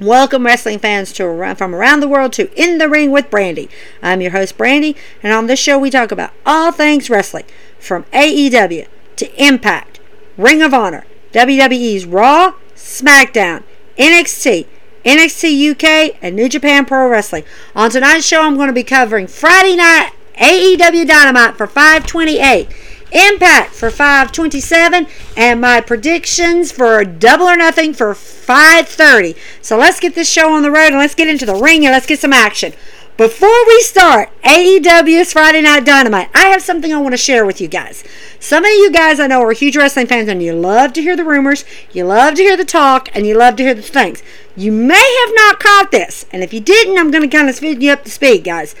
Welcome, wrestling fans, to from around the world to In the Ring with Brandy. I'm your host, Brandy, and on this show we talk about all things wrestling, from AEW to Impact, Ring of Honor, WWE's Raw, SmackDown, NXT, NXT UK, and New Japan Pro Wrestling. On tonight's show, I'm going to be covering Friday night AEW Dynamite for 528. Impact for 527 and my predictions for a double or nothing for 530. So let's get this show on the road and let's get into the ring and let's get some action. Before we start AEW's Friday Night Dynamite, I have something I want to share with you guys. Some of you guys I know are huge wrestling fans and you love to hear the rumors, you love to hear the talk, and you love to hear the things. You may have not caught this, and if you didn't, I'm going to kind of speed you up to speed, guys.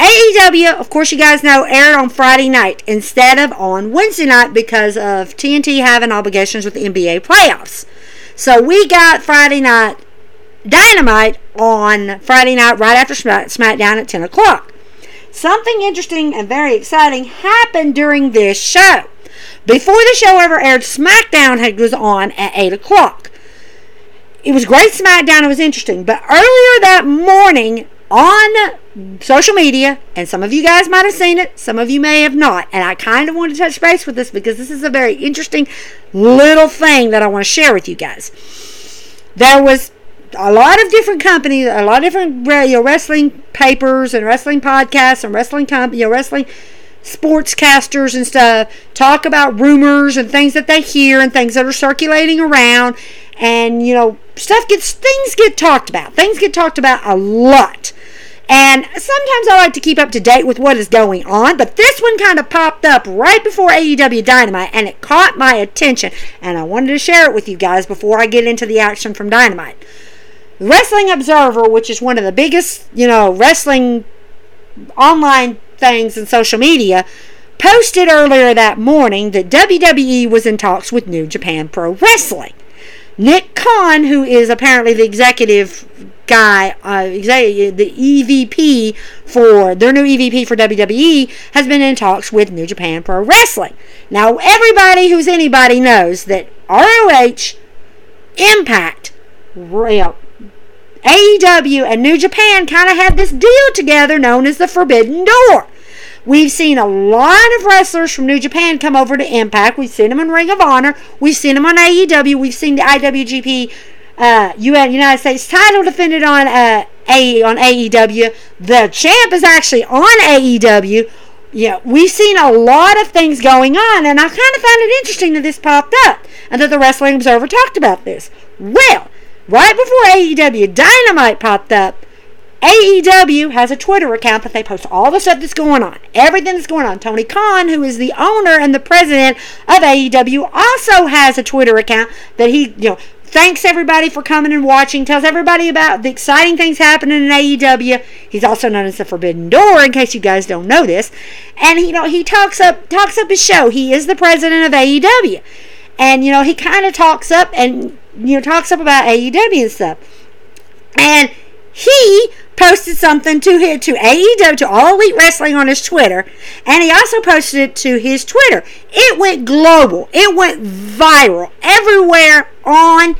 AEW, of course, you guys know, aired on Friday night instead of on Wednesday night because of TNT having obligations with the NBA playoffs. So we got Friday night Dynamite on Friday night right after SmackDown at 10 o'clock. Something interesting and very exciting happened during this show. Before the show ever aired, SmackDown had was on at 8 o'clock. It was great SmackDown, it was interesting. But earlier that morning, on social media, and some of you guys might have seen it, some of you may have not. And I kind of want to touch base with this because this is a very interesting little thing that I want to share with you guys. There was a lot of different companies, a lot of different you know, wrestling papers and wrestling podcasts and wrestling comp- you know, wrestling sportscasters and stuff talk about rumors and things that they hear and things that are circulating around and you know stuff gets things get talked about things get talked about a lot and sometimes I like to keep up to date with what is going on, but this one kind of popped up right before AEW Dynamite and it caught my attention. And I wanted to share it with you guys before I get into the action from Dynamite. Wrestling Observer, which is one of the biggest, you know, wrestling online things and social media, posted earlier that morning that WWE was in talks with New Japan Pro Wrestling. Nick Khan, who is apparently the executive guy, uh, the EVP for their new EVP for WWE, has been in talks with New Japan Pro Wrestling. Now, everybody who's anybody knows that ROH, Impact, AEW, and New Japan kind of had this deal together known as the Forbidden Door. We've seen a lot of wrestlers from New Japan come over to Impact. We've seen them in Ring of Honor. We've seen them on AEW. We've seen the IWGP uh, United States title defended on uh, A on AEW. The champ is actually on AEW. Yeah, we've seen a lot of things going on, and I kind of found it interesting that this popped up and that the Wrestling Observer talked about this. Well, right before AEW Dynamite popped up, AEW has a Twitter account that they post all the stuff that's going on, everything that's going on. Tony Khan, who is the owner and the president of AEW, also has a Twitter account that he, you know, thanks everybody for coming and watching. Tells everybody about the exciting things happening in AEW. He's also known as the Forbidden Door, in case you guys don't know this. And you know, he talks up talks up his show. He is the president of AEW, and you know, he kind of talks up and you know talks up about AEW and stuff. And he posted something to his, to AEW to All Elite Wrestling on his Twitter, and he also posted it to his Twitter. It went global. It went viral everywhere on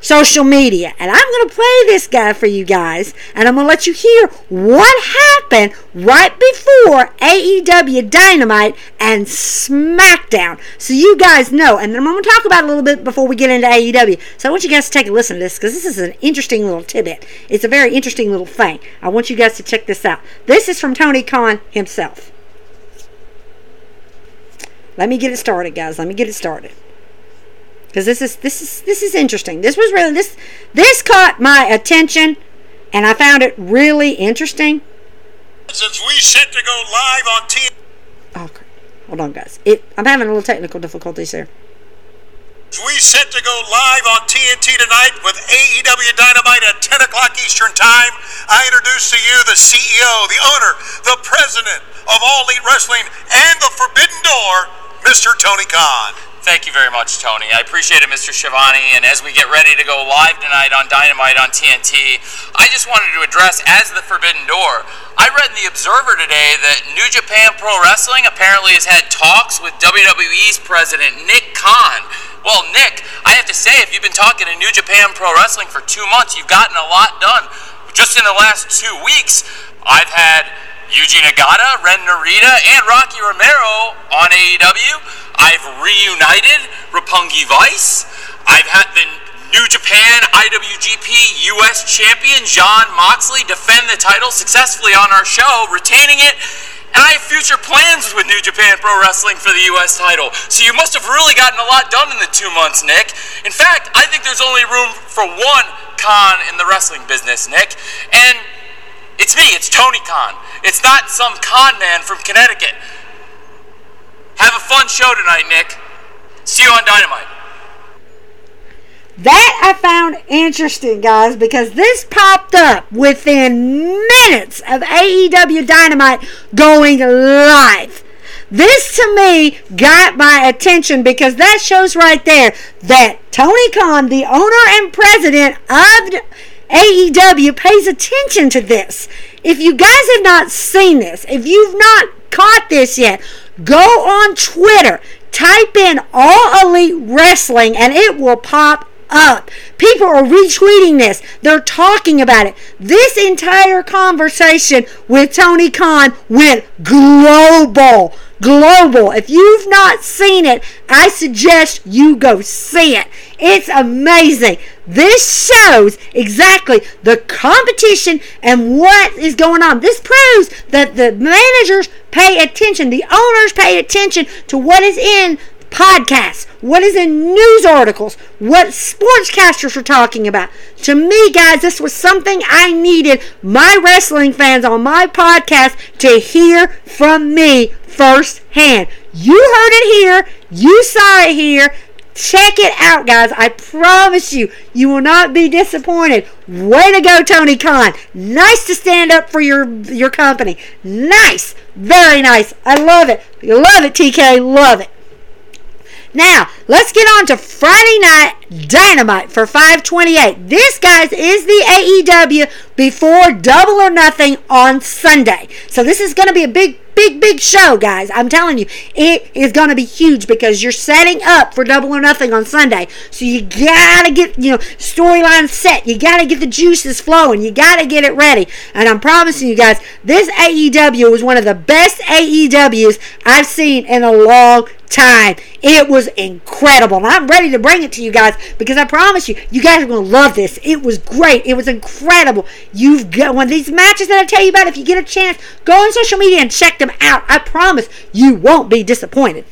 social media. And I'm going to play this guy for you guys, and I'm going to let you hear what happened right before AEW Dynamite and SmackDown. So you guys know, and then I'm going to talk about a little bit before we get into AEW. So I want you guys to take a listen to this because this is an interesting little tidbit. It's a very interesting little thing. I want you guys to check this out. This is from Tony Khan himself. Let me get it started, guys. Let me get it started because this is this is this is interesting. This was really this this caught my attention, and I found it really interesting. Since we set to go live on TV. Oh, hold on, guys. It I'm having a little technical difficulties here. We set to go live on TNT tonight with AEW Dynamite at 10 o'clock Eastern Time. I introduce to you the CEO, the owner, the president of All Elite Wrestling, and the Forbidden Door, Mr. Tony Khan. Thank you very much, Tony. I appreciate it, Mr. Schiavone. And as we get ready to go live tonight on Dynamite on TNT, I just wanted to address as the Forbidden Door. I read in the Observer today that New Japan Pro Wrestling apparently has had talks with WWE's president Nick Khan. Well, Nick, I have to say, if you've been talking to New Japan Pro Wrestling for two months, you've gotten a lot done. Just in the last two weeks, I've had Yuji Nagata, Ren Narita, and Rocky Romero on AEW. I've reunited Roppongi Vice. I've had the New Japan IWGP US Champion Jon Moxley defend the title successfully on our show, retaining it. And I have future plans with New Japan Pro Wrestling for the US title. So you must have really gotten a lot done in the two months, Nick. In fact, I think there's only room for one con in the wrestling business, Nick. And it's me, it's Tony Khan. It's not some con man from Connecticut. Have a fun show tonight, Nick. See you on Dynamite. That I found interesting, guys, because this popped up within minutes of AEW Dynamite going live. This to me got my attention because that shows right there that Tony Khan, the owner and president of AEW, pays attention to this. If you guys have not seen this, if you've not caught this yet, go on Twitter, type in All Elite Wrestling, and it will pop up. People are retweeting this. They're talking about it. This entire conversation with Tony Khan went global. Global. If you've not seen it, I suggest you go see it. It's amazing. This shows exactly the competition and what is going on. This proves that the managers pay attention, the owners pay attention to what is in podcasts, what is in news articles, what sportscasters are talking about. To me, guys, this was something I needed my wrestling fans on my podcast to hear from me firsthand. You heard it here, you saw it here. Check it out, guys. I promise you, you will not be disappointed. Way to go, Tony Khan. Nice to stand up for your your company. Nice. Very nice. I love it. You love it, TK. Love it. Now, let's get on to Friday Night Dynamite for 528. This, guys, is the AEW before Double or Nothing on Sunday. So this is going to be a big, big, big show, guys. I'm telling you, it is going to be huge because you're setting up for Double or Nothing on Sunday. So you got to get, you know, storyline set. You got to get the juices flowing. You got to get it ready. And I'm promising you guys, this AEW was one of the best AEWs I've seen in a long time. It was incredible. And I'm ready to bring it to you guys because I promise you, you guys are going to love this. It was great. It was incredible. You've got one of these matches that I tell you about. If you get a chance, go on social media and check them out. I promise you won't be disappointed.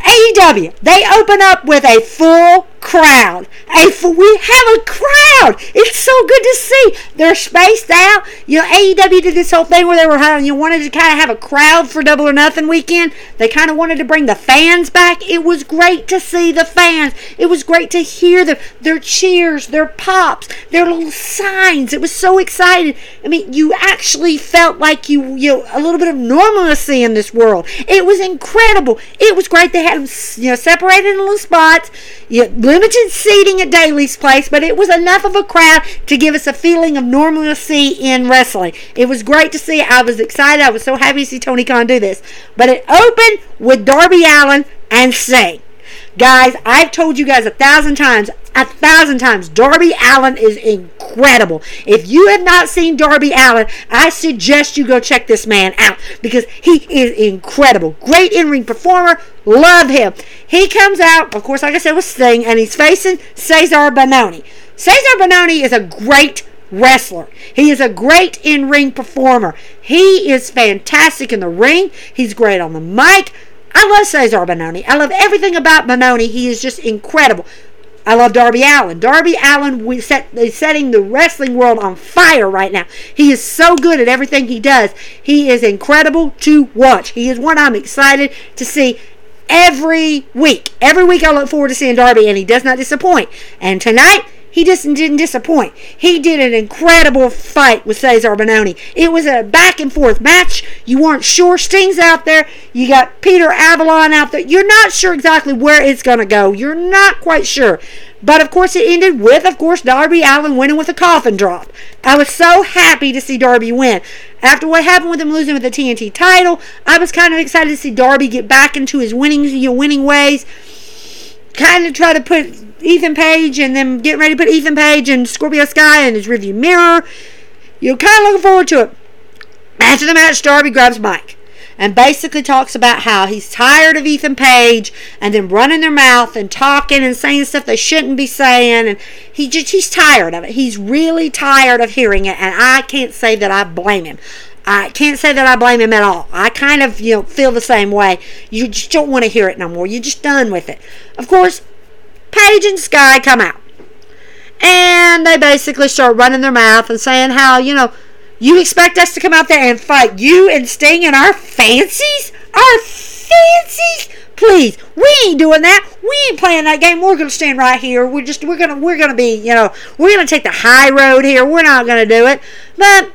AEW, they open up with a full crowd. A we have a crowd. It's so good to see. They're spaced out. You know, AEW did this whole thing where they were having you wanted to kind of have a crowd for Double or Nothing weekend. They kind of wanted to bring the fans back. It was great to see the fans. It was great to hear them, their cheers, their pops, their little signs. It was so exciting. I mean, you actually felt like you you know, a little bit of normalcy in this world. It was incredible. It was great. They had them you know separated in little spots. You limited seating at Daily's place, but it was enough of a crowd to give us a feeling of normalcy in wrestling. It was great to see. I was excited. I was so happy to see Tony Khan do this. But it opened with Darby Allin and Sting. Guys, I've told you guys a thousand times, a thousand times, Darby Allin is incredible. If you have not seen Darby Allin, I suggest you go check this man out because he is incredible. Great in ring performer. Love him. He comes out, of course, like I said, with Sting, and he's facing Cezar Bononi. Cezar Bononi is a great wrestler. He is a great in ring performer. He is fantastic in the ring. He's great on the mic. I love Cezar Bononi. I love everything about Bononi. He is just incredible. I love Darby Allin. Darby Allin set, is setting the wrestling world on fire right now. He is so good at everything he does. He is incredible to watch. He is one I'm excited to see every week. Every week I look forward to seeing Darby, and he does not disappoint. And tonight, he just didn't disappoint. He did an incredible fight with Cezar Bononi. It was a back and forth match. You weren't sure. Sting's out there. You got Peter Avalon out there. You're not sure exactly where it's going to go. You're not quite sure. But of course, it ended with, of course, Darby Allin winning with a coffin drop. I was so happy to see Darby win. After what happened with him losing with the TNT title, I was kind of excited to see Darby get back into his winning, you know, winning ways. kind of try to put Ethan Page and then getting ready to put Ethan Page and Scorpio Sky in his review mirror. You're kind of looking forward to it. After the match, Darby grabs mic and basically talks about how he's tired of Ethan Page and them running their mouth and talking and saying stuff they shouldn't be saying and he just he's tired of it. He's really tired of hearing it and I can't say that I blame him. I can't say that I blame him at all. I kind of, you know, feel the same way. You just don't want to hear it no more. You're just done with it. Of course, Page and Sky come out. And they basically start running their mouth and saying how, you know, you expect us to come out there and fight you and Sting and our fancies? Our fancies? Please, we ain't doing that. We ain't playing that game. We're gonna stand right here. We're just we're gonna we're gonna be, you know, we're gonna take the high road here. We're not gonna do it. But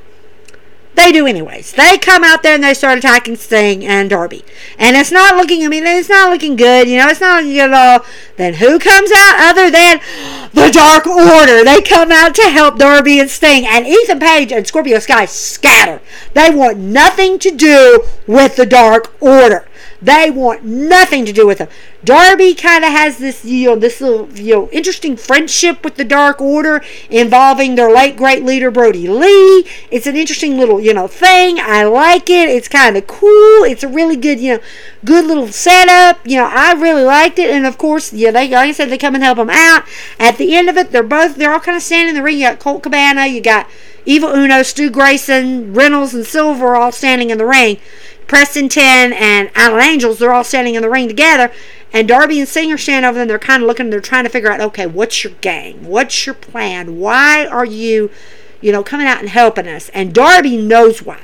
they do anyways. They come out there and they start attacking Sting and Darby. And it's not looking, I mean, it's not looking good. You know, it's not looking good at all. Then who comes out other than the Dark Order? They come out to help Darby and Sting. And Ethan Page and Scorpio Sky scatter. They want nothing to do with the Dark Order. They want nothing to do with them. Darby kind of has this, you know, this little, you know, interesting friendship with the Dark Order involving their late great leader Brodie Lee. It's an interesting little, you know, thing. I like it. It's kind of cool. It's a really good, you know, good little setup. You know, I really liked it. And of course, yeah, they, like I said, they come and help them out. At the end of it, they're both, they're all kind of standing in the ring. You got Colt Cabana, you got Evil Uno, Stu Grayson, Reynolds, and Silver all standing in the ring. Preston 10 and Alan Angels, they're all standing in the ring together. And Darby and Singer stand over them. They're kind of looking, they're trying to figure out, okay, what's your game? What's your plan? Why are you, you know, coming out and helping us? And Darby knows why.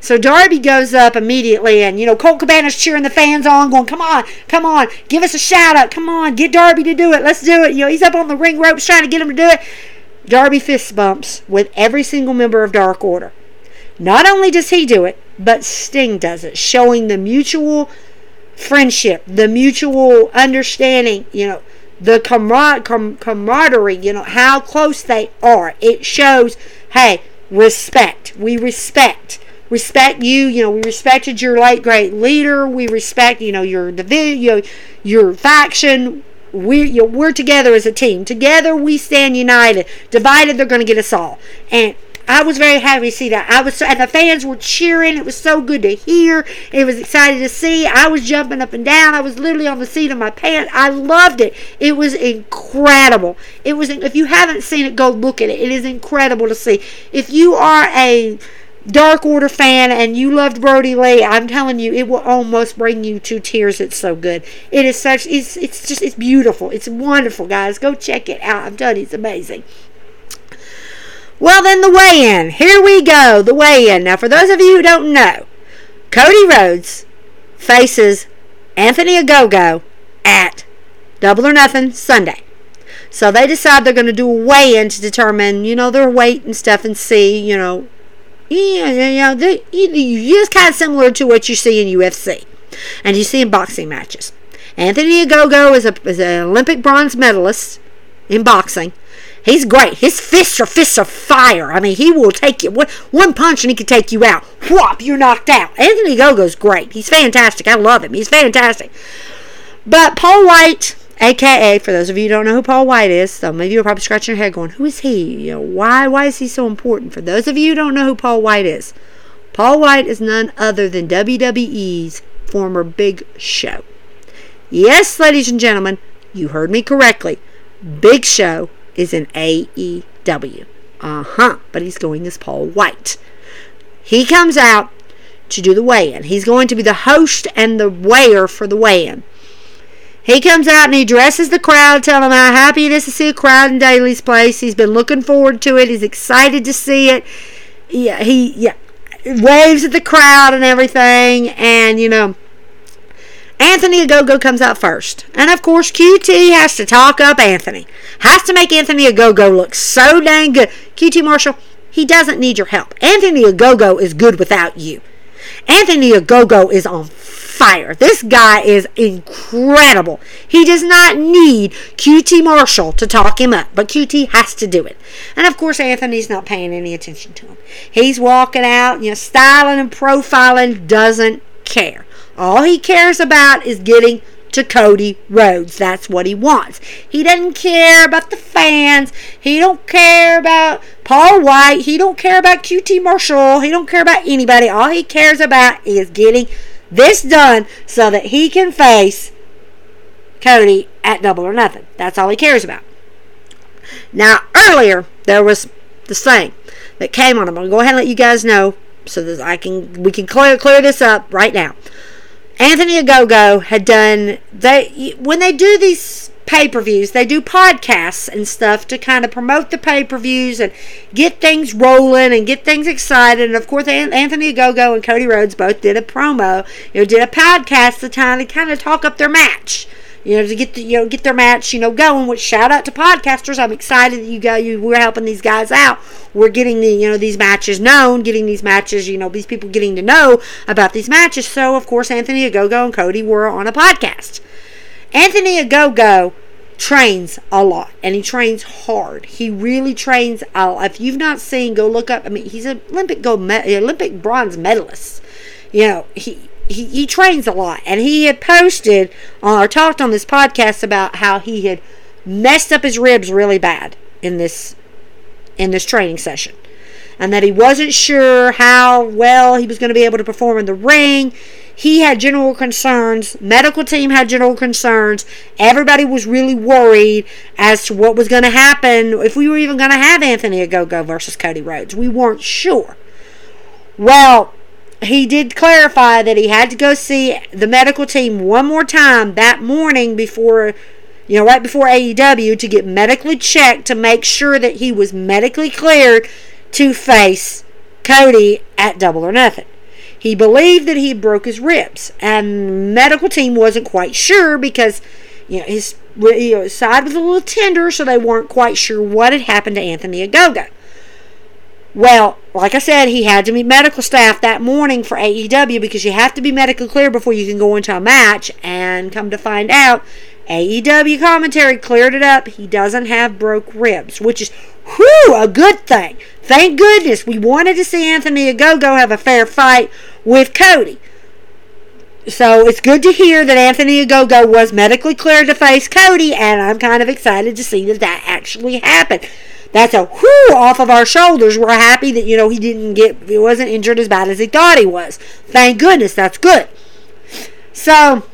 So Darby goes up immediately, and you know Colt Cabana's cheering the fans on, going, "Come on, come on, give us a shout out, come on, get Darby to do it, let's do it." You know he's up on the ring ropes trying to get him to do it. Darby fist bumps with every single member of Dark Order. Not only does he do it, but Sting does it, showing the mutual friendship, the mutual understanding, you know, the camar- com- camaraderie, you know, how close they are. It shows, hey, respect. We respect. Respect you, you know, we respected your late great leader. We respect, you know, your division, you your faction. We, you know, we're together as a team. Together we stand united. Divided, they're going to get us all. And I was very happy to see that. I was so, and the fans were cheering. It was so good to hear. It was exciting to see. I was jumping up and down. I was literally on the seat of my pants. I loved it. It was incredible. It was. If you haven't seen it, go look at it. It is incredible to see. If you are a Dark Order fan and you loved Brodie Lee, I'm telling you, it will almost bring you to tears. It's so good. It is such. It's it's just it's beautiful. It's wonderful, guys. Go check it out. I'm telling you, it's amazing. Well, then the weigh in. Here we go, the weigh in. Now, for those of you who don't know, Cody Rhodes faces Anthony Ogogo at Double or Nothing Sunday. So they decide they're going to do a weigh in to determine, you know, their weight and stuff and see, you know, yeah, know, they, it's kind of similar to what you see in UFC and you see in boxing matches. Anthony Ogogo is, a, is an Olympic bronze medalist in boxing. He's great. His fists are fists of fire. I mean, he will take you one, one punch and he can take you out. Whop, you're knocked out. Anthony Ogogo's great. He's fantastic. I love him. He's fantastic. But Paul White, aka for those of you who don't know who Paul White is, some of you are probably scratching your head going, "Who is he? You know, why why is he so important?" For those of you who don't know who Paul White is, Paul White is none other than WWE's former Big Show. Yes, ladies and gentlemen, you heard me correctly. Big Show is in AEW. Uh huh. But he's going as Paul White. He comes out to do the weigh in. He's going to be the host and the weigher for the weigh in. He comes out and he dresses the crowd, telling them how happy it is to see a crowd in Daily's place. He's been looking forward to it. He's excited to see it. Yeah, he yeah waves at the crowd and everything, and you know Anthony Ogogo comes out first. And of course, QT has to talk up Anthony. Has to make Anthony Ogogo look so dang good. QT Marshall, he doesn't need your help. Anthony Ogogo is good without you. Anthony Ogogo is on fire. This guy is incredible. He does not need QT Marshall to talk him up, but QT has to do it. And of course, Anthony's not paying any attention to him. He's walking out, you know, styling and profiling, doesn't care. All he cares about is getting to Cody Rhodes. That's what he wants. He doesn't care about the fans. He don't care about Paul White. He don't care about QT Marshall. He don't care about anybody. All he cares about is getting this done so that he can face Cody at double or nothing. That's all he cares about. Now, earlier there was the thing that came on. I'm gonna go ahead and let you guys know so that I can we can clear clear this up right now. Anthony Ogogo had done they when they do these pay-per-views, they do podcasts and stuff to kind of promote the pay-per-views and get things rolling and get things excited. And of course, Anthony Ogogo and Cody Rhodes both did a promo, you know, did a podcast to kind of kind of talk up their match you know, to get the, you know get their match, you know, going. Which shout out to podcasters. I'm excited that you got you we're helping these guys out. We're getting the you know these matches known, getting these matches, you know, these people getting to know about these matches. So of course, Anthony Ogogo and Cody were on a podcast. Anthony Ogogo trains a lot and he trains hard. He really trains. Uh, if you've not seen, go look up. I mean, he's an Olympic gold, me- Olympic bronze medalist. You know, he he, he trains a lot. And he had posted or talked on this podcast about how he had messed up his ribs really bad in this in this training session. And that he wasn't sure how well he was going to be able to perform in the ring. He had general concerns medical team had general concerns. Everybody was really worried as to what was going to happen if we were even going to have anthony ogogo versus cody rhodes. We weren't sure. Well he did clarify that he had to go see the medical team one more time that morning before you know right before AEW to get medically checked to make sure that he was medically cleared to face Cody at double or nothing. He believed that he broke his ribs and the medical team wasn't quite sure because you know his, you know, his side was a little tender so they weren't quite sure what had happened to Anthony Ogogo. Well, like I said, he had to meet medical staff that morning for AEW because you have to be medically clear before you can go into a match. And come to find out, AEW commentary cleared it up. He doesn't have broke ribs, which is whew, a good thing. Thank goodness. We wanted to see Anthony Ogogo have a fair fight with Cody. So it's good to hear that Anthony Ogogo was medically cleared to face Cody, and I'm kind of excited to see that that actually happened that's a whoo off of our shoulders. We're happy that, you know, he didn't get, he wasn't injured as bad as he thought he was. Thank goodness, that's good. So,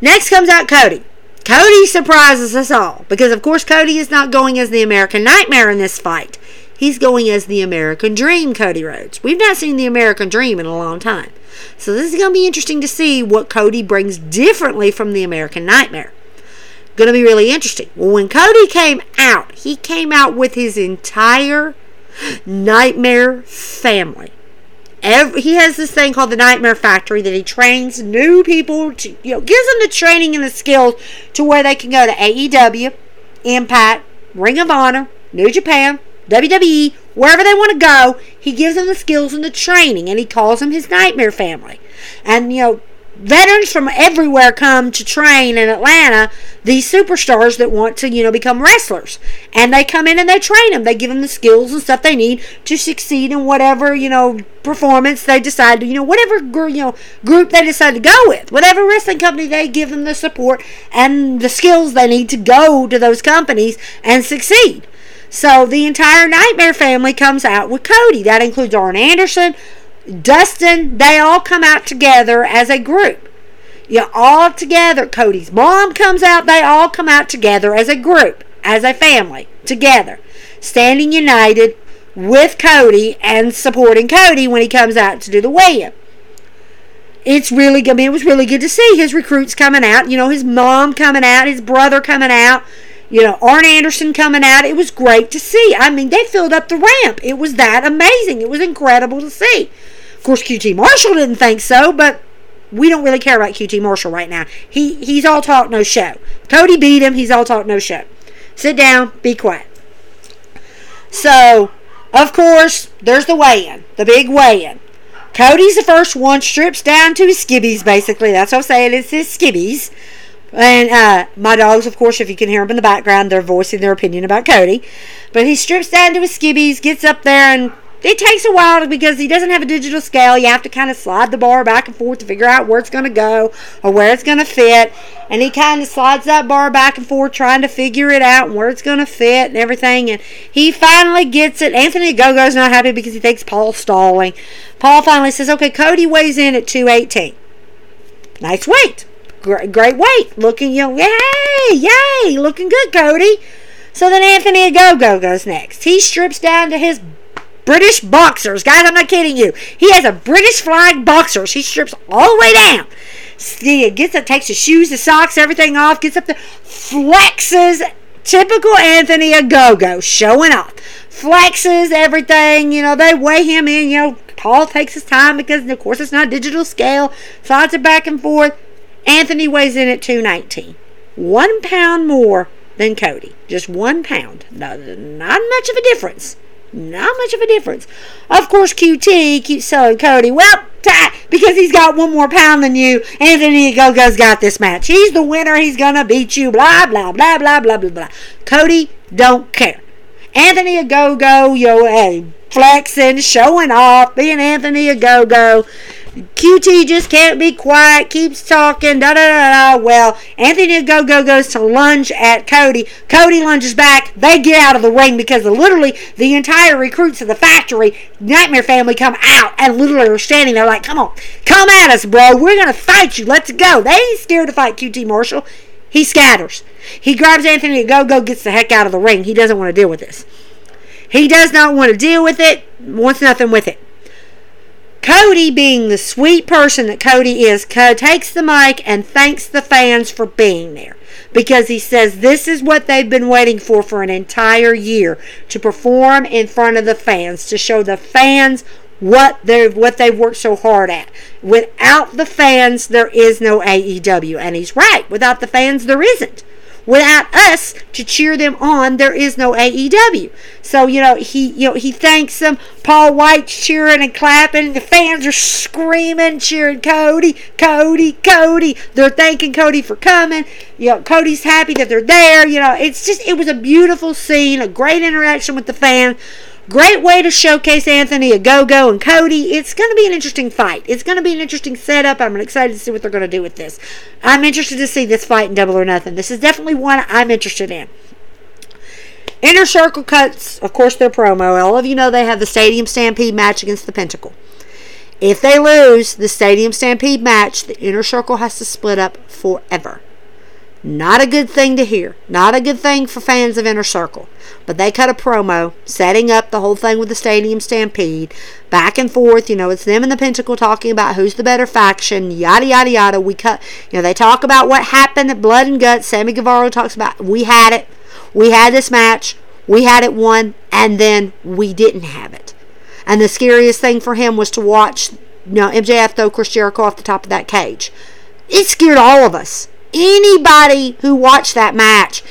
next comes out Cody. Cody surprises us all because, of course, Cody is not going as the American Nightmare in this fight. He's going as the American Dream, Cody Rhodes. We've not seen the American Dream in a long time. So, this is going to be interesting to see what Cody brings differently from the American Nightmare going to be really interesting. Well, when Cody came out, he came out with his entire Nightmare family. Every, he has this thing called the Nightmare Factory that he trains new people to, you know, gives them the training and the skills to where they can go to AEW, Impact, Ring of Honor, New Japan, WWE, wherever they want to go. He gives them the skills and the training, and he calls them his Nightmare family. And, you know, veterans from everywhere come to train in Atlanta these superstars that want to you know become wrestlers. And they come in and they train them they give them the skills and stuff they need to succeed in whatever you know performance they decide to you know whatever you know group they decide to go with. Whatever wrestling company they give them the support and the skills they need to go to those companies and succeed. So the entire Nightmare family comes out with Cody. That includes Arn Anderson, Dustin, they all come out together as a group. You all together. Cody's mom comes out. They all come out together as a group, as a family, together, standing united with Cody and supporting Cody when he comes out to do the weigh-in. It's really good. I mean, it was really good to see his recruits coming out. You know, his mom coming out, his brother coming out. You know, Arn Anderson coming out. It was great to see. I mean, they filled up the ramp. It was that amazing. It was incredible to see course, QT Marshall didn't think so, but we don't really care about QT Marshall right now. He he's all talk, no show. Cody beat him. He's all talk, no show. Sit down, be quiet. So, of course, there's the weigh-in, the big weigh-in. Cody's the first one, strips down to his skibbies, basically. That's what I'm saying. It's his skibbies. And uh, my dogs, of course, if you can hear them in the background, they're voicing their opinion about Cody. But he strips down to his skibbies, gets up there, and it takes a while because he doesn't have a digital scale. You have to kind of slide the bar back and forth to figure out where it's going to go or where it's going to fit. And he kind of slides that bar back and forth trying to figure it out where it's going to fit and everything. And he finally gets it. Anthony Ogogo's not happy because he thinks Paul's stalling. Paul finally says, okay, Cody weighs in at 218. Nice weight. Great, great weight. Looking, you know, yay, yay, looking good, Cody. So then Anthony Ogogo goes next. He strips down to his British boxers. Guys, I'm not kidding you. He has a British flag boxers. He strips all the way down. He gets up, takes his shoes, his socks, everything off, gets up there, flexes. Typical Anthony Ogogo, showing off. Flexes everything. You know, they weigh him in. You know, Paul takes his time because, of course, it's not digital scale. Slides it back and forth. Anthony weighs in at 219. One pound more than Cody. Just one pound. Not, not much of a difference. Not much of a difference. Of course, QT keeps telling Cody, well, because he's got one more pound than you, Anthony Ogogo's got this match. He's the winner. He's going to beat you. Blah, blah, blah, blah, blah, blah, blah. Cody don't care. Anthony Ogogo, yo, hey, flexing, showing off, being Anthony Ogogo. QT just can't be quiet, keeps talking, da da da da. Well, Anthony Ogogo goes to lunge at Cody. Cody lunges back. They get out of the ring because literally the entire recruits of the factory, Nightmare Family, come out and literally are standing there like, come on, come at us, bro. We're going to fight you. Let's go. They ain't scared to fight QT Marshall. He scatters. He grabs Anthony Ogogo, gets the heck out of the ring. He doesn't want to deal with this. He does not want to deal with it, wants nothing with it. Cody, being the sweet person that Cody is, takes the mic and thanks the fans for being there because he says this is what they've been waiting for for an entire year to perform in front of the fans to show the fans what they what they've worked so hard at. Without the fans, there is no AEW, and he's right. Without the fans, there isn't. Without us to cheer them on, there is no AEW. So you know he you know he thanks them. Paul White's cheering and clapping. The fans are screaming, cheering Cody, Cody, Cody. They're thanking Cody for coming. You know Cody's happy that they're there. You know it's just it was a beautiful scene, a great interaction with the fan. Great way to showcase Anthony Ogogo and Cody. It's going to be an interesting fight. It's going to be an interesting setup. I'm excited to see what they're going to do with this. I'm interested to see this fight in Double or Nothing. This is definitely one I'm interested in. Inner Circle cuts, of course, their promo. All of you know they have the Stadium Stampede match against the Pinnacle. If they lose the Stadium Stampede match, the Inner Circle has to split up forever. Not a good thing to hear. Not a good thing for fans of Inner Circle. But they cut a promo setting up the whole thing with the Stadium Stampede. Back and forth, you know, it's them and the Pinnacle talking about who's the better faction, yada, yada, yada. We cut, you know, they talk about what happened at Blood and Guts. Sammy Guevara talks about, we had it. We had this match. We had it won. And then we didn't have it. And the scariest thing for him was to watch, you know, MJF throw Chris Jericho off the top of that cage. It scared all of us anybody who watched that match,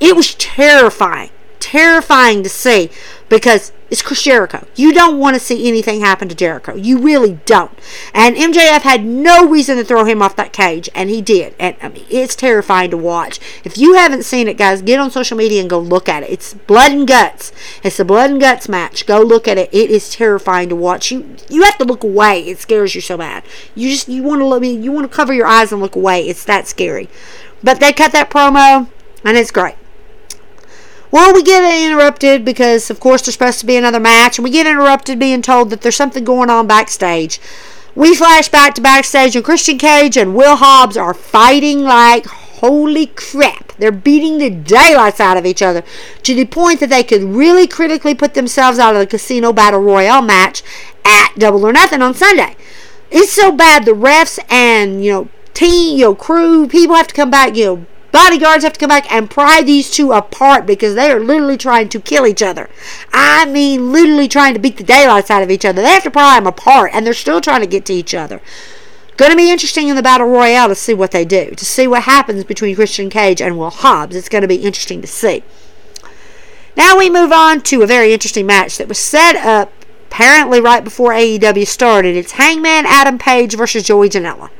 it was terrifying. Terrifying to see because it's Chris Jericho. You don't want to see anything happen to Jericho. You really don't. And MJF had no reason to throw him off that cage, and he did. And I mean, it's terrifying to watch. If you haven't seen it, guys, get on social media and go look at it. It's blood and guts. It's a blood and guts match. Go look at it. It is terrifying to watch. You you have to look away. It scares you so bad. You just you want to look. You want to cover your eyes and look away. It's that scary. But they cut that promo, and it's great. Well, we get interrupted because, of course, there's supposed to be another match, and we get interrupted being told that there's something going on backstage. We flash back to backstage, and Christian Cage and Will Hobbs are fighting like holy crap. They're beating the daylights out of each other to the point that they could really critically put themselves out of the Casino Battle Royale match at Double or Nothing on Sunday. It's so bad the refs and, you know, team, you know, crew, people have to come back, you know, Bodyguards have to come back and pry these two apart because they are literally trying to kill each other. I mean, literally trying to beat the daylights out of each other. They have to pry them apart, and they're still trying to get to each other. Going to be interesting in the Battle Royale to see what they do, to see what happens between Christian Cage and Will Hobbs. It's going to be interesting to see. Now we move on to a very interesting match that was set up apparently right before AEW started. It's Hangman Adam Page versus Joey Janela.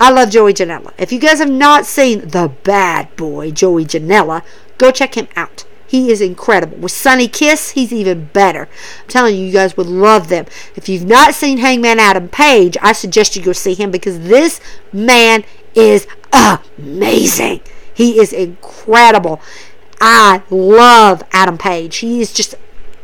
I love Joey Janela. If you guys have not seen the bad boy Joey Janela, go check him out. He is incredible. With Sonny Kiss, he's even better. I'm telling you, you guys would love them. If you've not seen Hangman Adam Page, I suggest you go see him because this man is amazing. He is incredible. I love Adam Page. He is just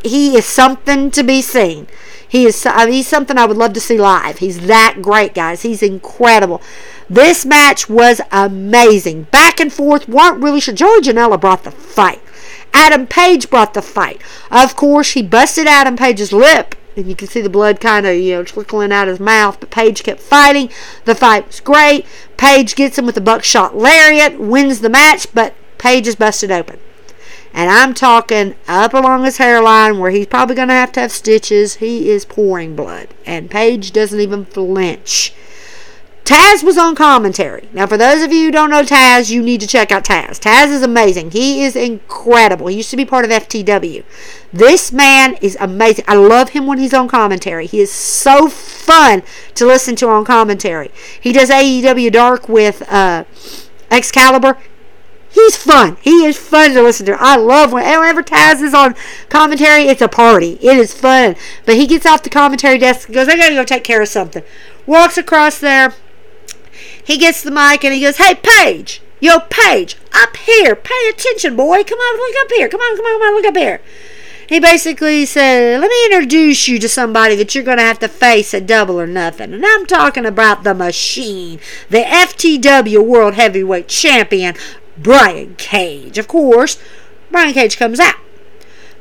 he is something to be seen. He is I mean, he's something I would love to see live. He's that great, guys. He's incredible. This match was amazing. Back and forth, weren't really sure. Joey Janela brought the fight. Adam Page brought the fight. Of course, he busted Adam Page's lip and you can see the blood kind of you know trickling out his mouth. But Page kept fighting. The fight was great. Page gets him with a buckshot lariat, wins the match, but Page is busted open. And I'm talking up along his hairline where he's probably going to have to have stitches. He is pouring blood. And Page doesn't even flinch. Taz was on commentary. Now, for those of you who don't know Taz, you need to check out Taz. Taz is amazing. He is incredible. He used to be part of FTW. This man is amazing. I love him when he's on commentary. He is so fun to listen to on commentary. He does AEW Dark with uh, Excalibur. He's fun. He is fun to listen to. I love when whenever Taz is on commentary, it's a party. It is fun. But he gets off the commentary desk and goes, I gotta go take care of something. Walks across there. He gets the mic and he goes, Hey, Page, yo, Page, up here. Pay attention, boy. Come on, look up here. Come on, come on, come on, look up here. He basically said, Let me introduce you to somebody that you're going to have to face at double or nothing. And I'm talking about the machine, the FTW World Heavyweight Champion, Brian Cage. Of course, Brian Cage comes out.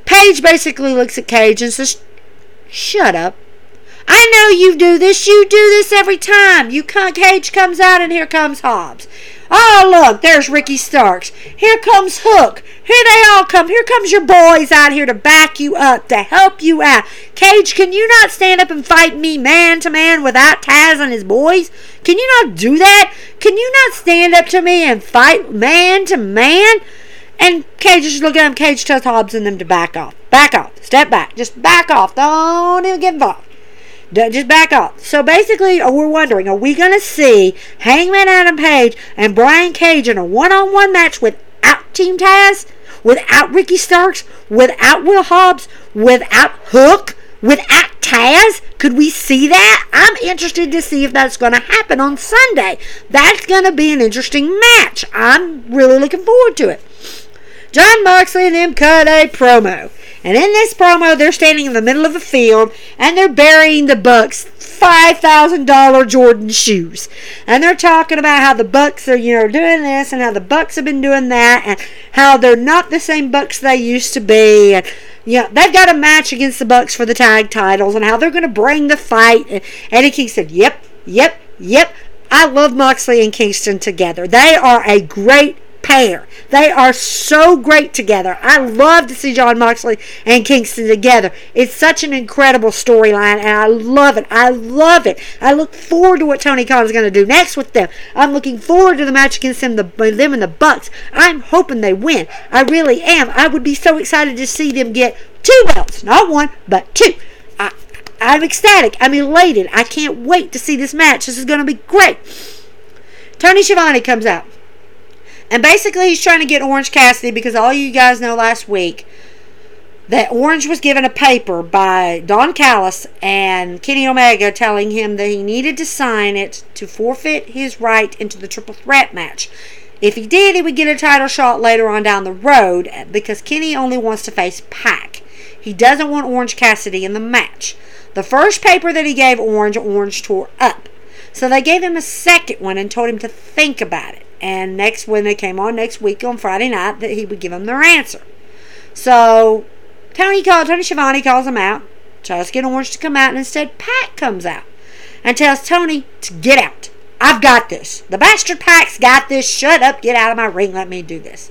Page basically looks at Cage and says, Shut up. I know you do this. You do this every time. You Cage comes out, and here comes Hobbs. Oh, look, there's Ricky Starks. Here comes Hook. Here they all come. Here comes your boys out here to back you up, to help you out. Cage, can you not stand up and fight me man to man without Taz and his boys? Can you not do that? Can you not stand up to me and fight man to man? And Cage just look at him. Cage tells Hobbs and them to back off. Back off. Step back. Just back off. Don't even get involved. Just back up. So basically, uh, we're wondering: Are we going to see Hangman Adam Page and Brian Cage in a one-on-one match without Team Taz, without Ricky Starks, without Will Hobbs, without Hook, without Taz? Could we see that? I'm interested to see if that's going to happen on Sunday. That's going to be an interesting match. I'm really looking forward to it. Jon Moxley and them cut a promo. And in this promo, they're standing in the middle of a field and they're burying the Bucks $5,000 Jordan shoes. And they're talking about how the Bucks are, you know, doing this and how the Bucks have been doing that and how they're not the same Bucks they used to be. And, you know, they've got a match against the Bucks for the tag titles and how they're going to bring the fight. And Eddie King said, yep, yep, yep. I love Moxley and Kingston together. They are a great pair. They are so great together. I love to see Jon Moxley and Kingston together. It's such an incredible storyline, and I love it. I love it. I look forward to what Tony Khan is going to do next with them. I'm looking forward to the match against them, the, them and the Bucks. I'm hoping they win. I really am. I would be so excited to see them get two belts, not one, but two. I, I'm ecstatic. I'm elated. I can't wait to see this match. This is going to be great. Tony Schiavone comes out. And basically, he's trying to get Orange Cassidy because all you guys know last week that Orange was given a paper by Don Callis and Kenny Omega telling him that he needed to sign it to forfeit his right into the triple threat match. If he did, he would get a title shot later on down the road because Kenny only wants to face Pac. He doesn't want Orange Cassidy in the match. The first paper that he gave Orange, Orange tore up. So they gave him a second one and told him to think about it and next when they came on next week on Friday night that he would give them their answer. So Tony called Tony Schiavone calls him out, tries to get Orange to come out, and instead Pac comes out and tells Tony to get out. I've got this. The bastard Pac's got this. Shut up, get out of my ring, let me do this.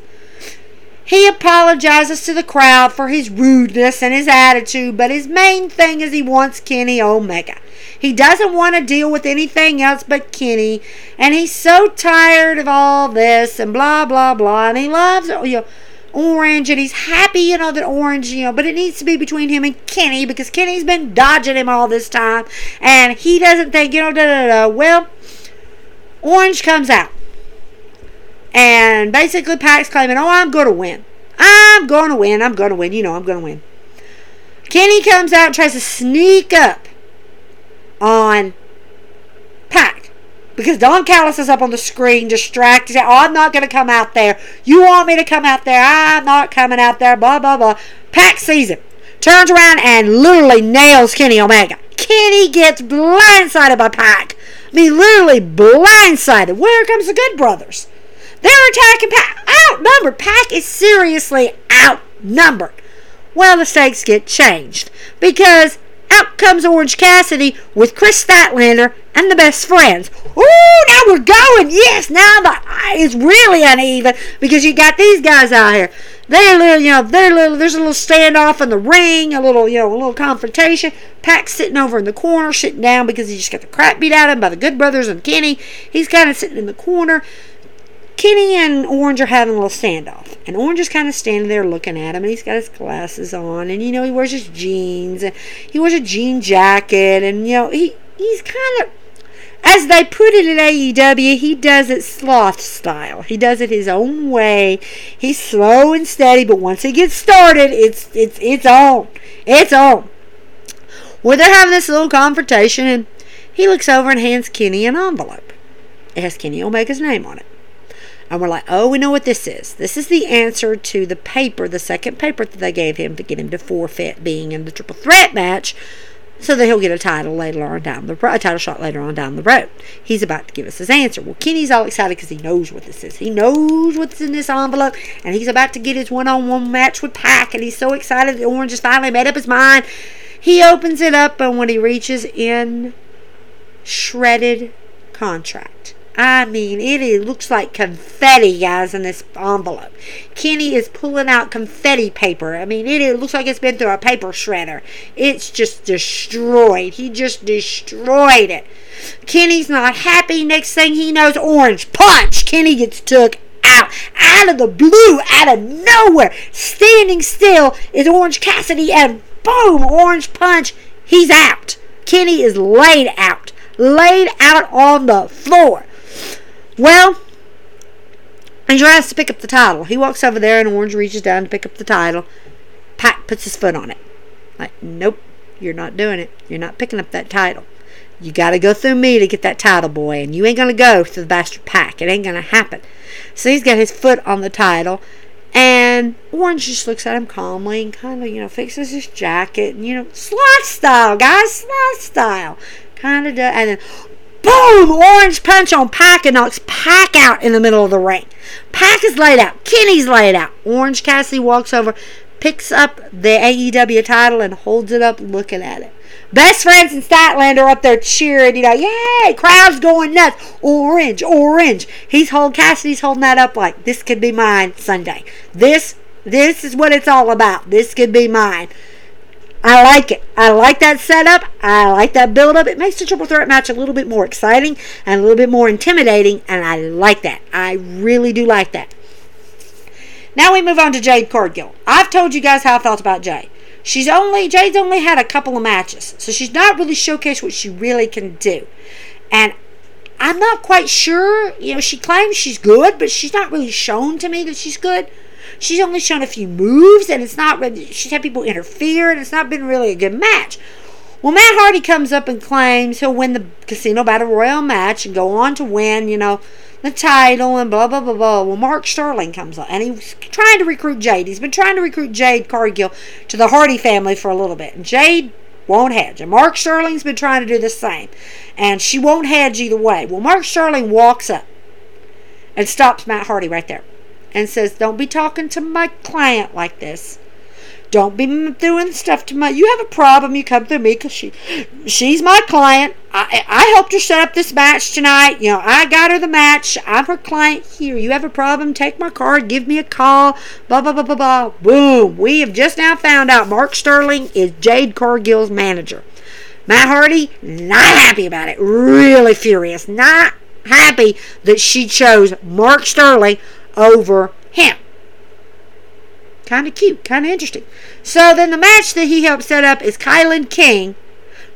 He apologizes to the crowd for his rudeness and his attitude, but his main thing is he wants Kenny Omega. He doesn't want to deal with anything else but Kenny, and he's so tired of all this and blah blah blah, and he loves you know Orange, and he's happy, you know, that Orange, you know, but it needs to be between him and Kenny because Kenny's been dodging him all this time, and he doesn't think, you know, da da da. Well, Orange comes out. And basically, Pac's claiming, oh, I'm going to win. I'm going to win. I'm going to win. You know, I'm going to win. Kenny comes out and tries to sneak up on Pac because Don Callis is up on the screen, distracted. Oh, I'm not going to come out there. You want me to come out there? I'm not coming out there. Blah, blah, blah. Pac sees him, turns around, and literally nails Kenny Omega. Kenny gets blindsided by Pac. I mean, literally blindsided. Where comes the Good Brothers? They're attacking Pac. Outnumbered. Pac is seriously outnumbered. Well, the stakes get changed because out comes Orange Cassidy with Kris Statlander and the best friends. Ooh, now we're going. Yes, now the it's really uneven because you got these guys out here. They're little, you know, they're little. There's a little standoff in the ring, a little, you know, a little confrontation. Pac's sitting over in the corner, sitting down because he just got the crap beat out of him by the Good Brothers and Kenny. He's kind of sitting in the corner. Kenny and Orange are having a little standoff. And Orange is kind of standing there looking at him, and he's got his glasses on, and you know, he wears his jeans, and he wears a jean jacket, and you know, he he's kind of as they put it at AEW, he does it sloth style. He does it his own way. He's slow and steady, but once he gets started, it's it's it's on. It's on. Well, they're having this little confrontation, and he looks over and hands Kenny an envelope. It has Kenny Omega's name on it. And we're like, oh, we know what this is. This is the answer to the paper, the second paper that they gave him to get him to forfeit being in the triple threat match so that he'll get a title later on down the road, a title shot later on down the road. He's about to give us his answer. Well, Kenny's all excited because he knows what this is. He knows what's in this envelope, and he's about to get his one-on-one match with Pac, and he's so excited that Orange has finally made up his mind. He opens it up, and when he reaches in, shredded contract. I mean, it looks like confetti, guys, in this envelope. Kenny is pulling out confetti paper. I mean, it looks like it's been through a paper shredder. It's just destroyed. He just destroyed it. Kenny's not happy. Next thing he knows, orange punch. Kenny gets took out, out of the blue, out of nowhere. Standing still is Orange Cassidy, and boom, orange punch. He's out. Kenny is laid out, laid out on the floor. Well, he tries to pick up the title. He walks over there, and Orange reaches down to pick up the title. Pac puts his foot on it. Like, nope, you're not doing it. You're not picking up that title. You got to go through me to get that title, boy, and you ain't going to go through the bastard Pac. It ain't going to happen. So he's got his foot on the title, and Orange just looks at him calmly and kind of, you know, fixes his jacket, and, you know, slot style, guys, slot style. Kind of does, and then Boom! Orange punch on Pac and knocks Pac out in the middle of the ring. Pac is laid out. Kenny's laid out. Orange Cassidy walks over, picks up the AEW title, and holds it up looking at it. Best friends and are up there cheering, you know, yay! Crowd's going nuts. Orange, orange. He's holding Cassidy's holding that up like this could be mine Sunday. This this is what it's all about. This could be mine. I like it. I like that setup. I like that build up. It makes the triple threat match a little bit more exciting and a little bit more intimidating, and I like that. I really do like that. Now we move on to Jade Cargill. I've told you guys how I felt about Jade. She's only Jade's only had a couple of matches, so she's not really showcased what she really can do. And I'm not quite sure. You know, she claims she's good, but she's not really shown to me that she's good. She's only shown a few moves, and it's not really, she's had people interfere, and it's not been really a good match. Well, Matt Hardy comes up and claims he'll win the Casino Battle Royale match and go on to win, you know, the title and blah, blah, blah, blah. Well, Mark Sterling comes up and he's trying to recruit Jade. He's been trying to recruit Jade Cargill to the Hardy family for a little bit. And Jade won't hedge. And Mark Sterling's been trying to do the same. And she won't hedge either way. Well, Mark Sterling walks up and stops Matt Hardy right there and says, Don't be talking to my client like this. Don't be doing stuff to my. You have a problem, you come through me because she, she's my client. I, I helped her set up this match tonight. You know, I got her the match. I'm her client here. You have a problem, take my card, give me a call. Blah, blah, blah, blah, blah. Boom. We have just now found out Mark Sterling is Jade Cargill's manager. Matt Hardy, not happy about it. Really furious. Not happy that she chose Mark Sterling over him. Kind of cute, kind of interesting. So then the match that he helped set up is Kilynn King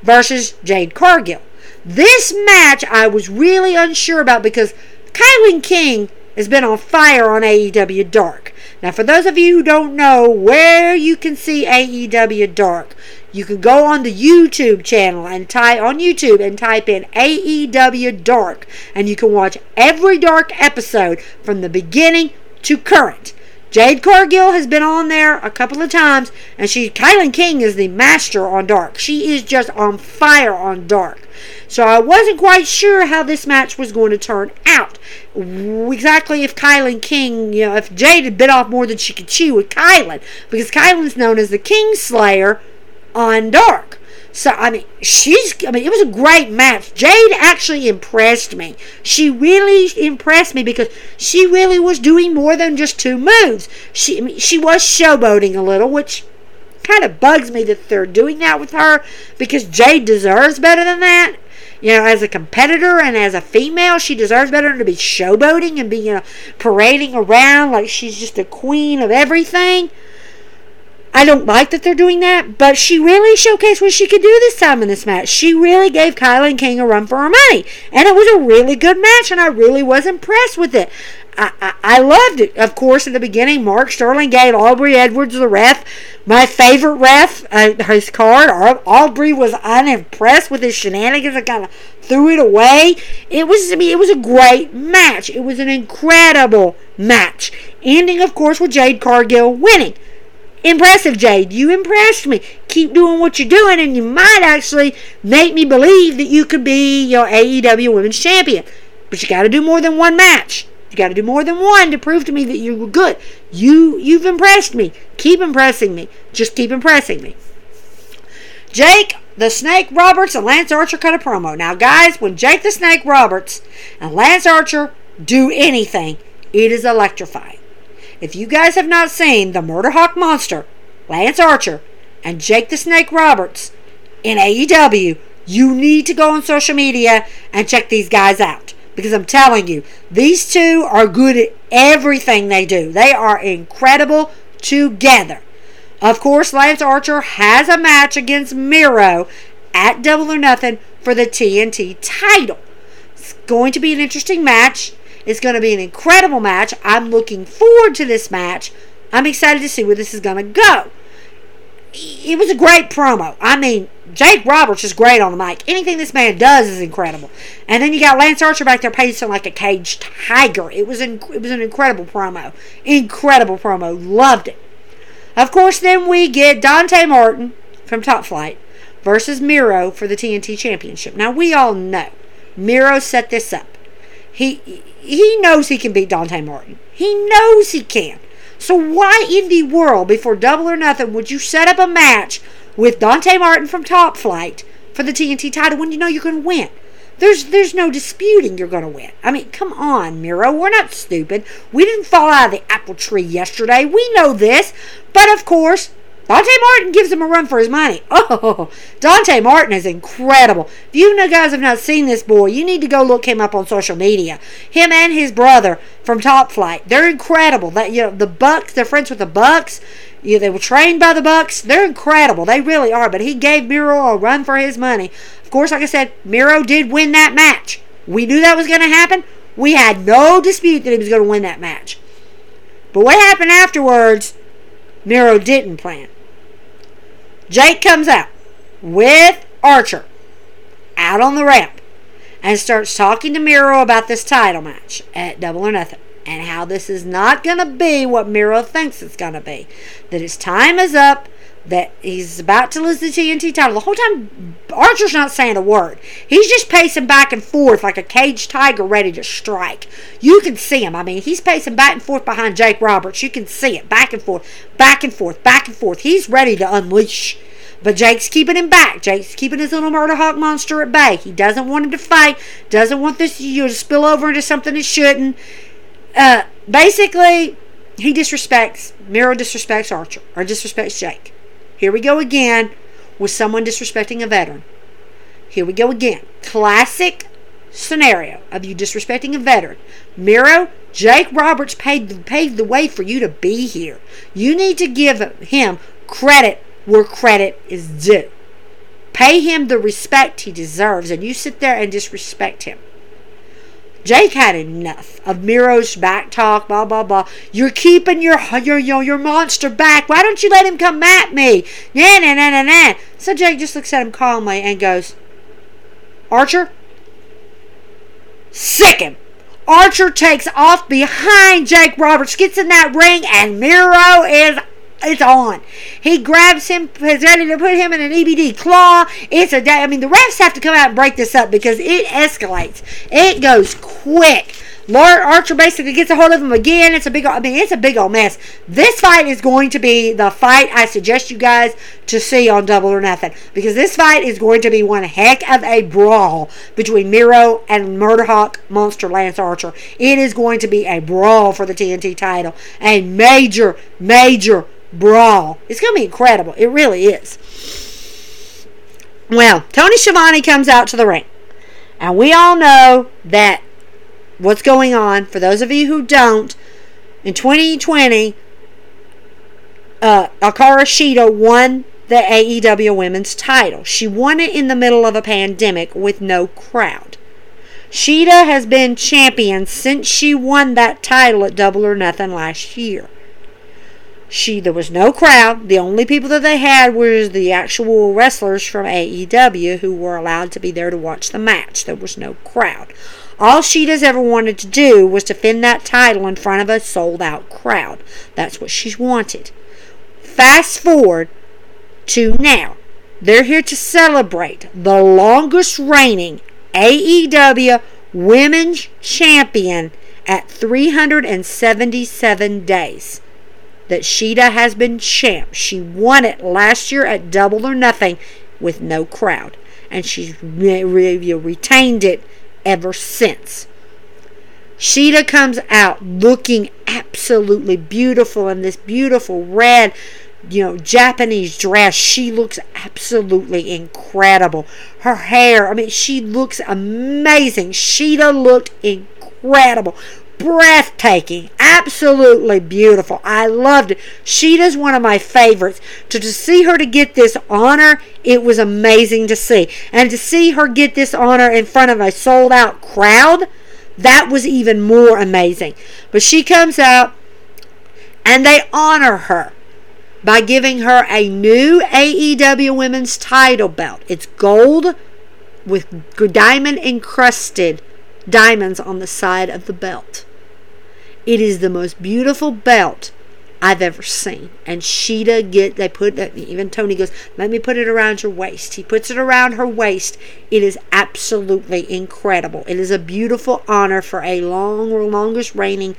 versus Jade Cargill. This match I was really unsure about because Kilynn King has been on fire on AEW Dark. Now, for those of you who don't know where you can see AEW Dark, you can go on the YouTube channel and type on YouTube and type in AEW Dark, and you can watch every Dark episode from the beginning to current. Jade Cargill has been on there a couple of times, and she Kilynn King is the master on Dark. She is just on fire on Dark. So I wasn't quite sure how this match was going to turn out. Exactly if Kilynn King, you know, if Jade had bit off more than she could chew with Kilynn, because Kilynn's known as the King Slayer on Dark. So I mean, she's. I mean, it was a great match. Jade actually impressed me. She really impressed me because she really was doing more than just two moves. She I mean, she was showboating a little, which kind of bugs me that they're doing that with her because Jade deserves better than that. You know, as a competitor and as a female, she deserves better than to be showboating and be, you know, parading around like she's just the queen of everything. I don't like that they're doing that, but she really showcased what she could do this time in this match. She really gave Kilynn King a run for her money, and it was a really good match, and I really was impressed with it. I, I, I loved it. Of course, in the beginning, Mark Sterling gave Aubrey Edwards the ref, my favorite ref, uh, his card. Aubrey was unimpressed with his shenanigans and kind of threw it away. It was, I mean, it was a great match. It was an incredible match, ending, of course, with Jade Cargill winning. Impressive, Jade. You impressed me. Keep doing what you're doing, and you might actually make me believe that you could be your AEW Women's Champion. But you got to do more than one match. You got to do more than one to prove to me that you were good. You you've impressed me. Keep impressing me. Just keep impressing me. Jake the Snake Roberts and Lance Archer cut a promo. Now, guys, when Jake the Snake Roberts and Lance Archer do anything, it is electrifying. If you guys have not seen the Murder Hawk Monster, Lance Archer, and Jake the Snake Roberts in AEW, you need to go on social media and check these guys out. Because I'm telling you, these two are good at everything they do. They are incredible together. Of course, Lance Archer has a match against Miro at Double or Nothing for the TNT title. It's going to be an interesting match. It's going to be an incredible match. I'm looking forward to this match. I'm excited to see where this is going to go. It was a great promo. I mean, Jake Roberts is great on the mic. Anything this man does is incredible. And then you got Lance Archer back there pacing like a caged tiger. It was it was an incredible promo. Incredible promo. Loved it. Of course, then we get Dante Martin from Top Flight versus Miro for the TNT Championship. Now we all know Miro set this up. He he knows he can beat Dante Martin. He knows he can. So why in the world, before Double or Nothing, would you set up a match with Dante Martin from Top Flight for the TNT title when you know you're going to win? There's there's no disputing you're going to win. I mean, come on, Miro. We're not stupid. We didn't fall out of the apple tree yesterday. We know this. But of course, Dante Martin gives him a run for his money. Oh, Dante Martin is incredible. If you guys have not seen this boy, you need to go look him up on social media. Him and his brother from Top Flight, they're incredible. That you know, the Bucks, they're friends with the Bucks. Yeah, they were trained by the Bucks. They're incredible. They really are. But he gave Miro a run for his money. Of course, like I said, Miro did win that match. We knew that was going to happen. We had no dispute that he was going to win that match. But what happened afterwards, Miro didn't plan. Jake comes out with Archer out on the ramp and starts talking to Miro about this title match at Double or Nothing and how this is not going to be what Miro thinks it's going to be. That his time is up, that he's about to lose the TNT title. The whole time, Archer's not saying a word. He's just pacing back and forth like a caged tiger ready to strike. You can see him. I mean, he's pacing back and forth behind Jake Roberts. You can see it back and forth, back and forth, back and forth. He's ready to unleash. But Jake's keeping him back. Jake's keeping his little murder hawk monster at bay. He doesn't want him to fight. Doesn't want this you know, to spill over into something it shouldn't. Uh, basically, he disrespects Miro disrespects Archer or disrespects Jake. Here we go again with someone disrespecting a veteran. Here we go again. Classic scenario of you disrespecting a veteran. Miro, Jake Roberts paid, paved the way for you to be here. You need to give him credit where credit is due. Pay him the respect he deserves, and you sit there and disrespect him. Jake had enough of Miro's back talk, blah blah blah. You're keeping your your your, your monster back. Why don't you let him come at me? Nah nah nah nah nah. So Jake just looks at him calmly and goes, Archer, sick him. Archer takes off behind Jake Roberts, gets in that ring, and Miro is it's on. He grabs him, is ready to put him in an EBD claw. It's a day. I mean, the refs have to come out and break this up because it escalates. It goes quick. Lord Archer basically gets a hold of him again. It's a big, I mean, it's a big old mess. This fight is going to be the fight I suggest you guys to see on Double or Nothing because this fight is going to be one heck of a brawl between Miro and Murderhawk Monster Lance Archer. It is going to be a brawl for the TNT title, a major, major brawl. It's going to be incredible. It really is. Well, Tony Schiavone comes out to the ring. And we all know that what's going on. For those of you who don't, in 2020, uh, Hikaru Shida won the AEW Women's title. She won it in the middle of a pandemic with no crowd. Shida has been champion since she won that title at Double or Nothing last year. She there was no crowd. The only people that they had was the actual wrestlers from AEW who were allowed to be there to watch the match. There was no crowd. All Shida's ever wanted to do was defend that title in front of a sold out crowd. That's what she's wanted. Fast forward to now. They're here to celebrate the longest reigning AEW Women's Champion at 377 days that Shida has been champ. She won it last year at Double or Nothing with no crowd. And she's re- re- retained it ever since. Shida comes out looking absolutely beautiful in this beautiful red, you know, Japanese dress. She looks absolutely incredible. Her hair, I mean, she looks amazing. Shida looked incredible breathtaking, absolutely beautiful. I loved it. Shida's one of my favorites. To, to see her to get this honor, it was amazing to see. And to see her get this honor in front of a sold out crowd, that was even more amazing. But she comes out and they honor her by giving her a new AEW Women's title belt. It's gold with diamond encrusted diamonds on the side of the belt. It is the most beautiful belt I've ever seen. And Shida get they put that even Tony goes, let me put it around your waist. He puts it around her waist. It is absolutely incredible. It is a beautiful honor for a long, longest reigning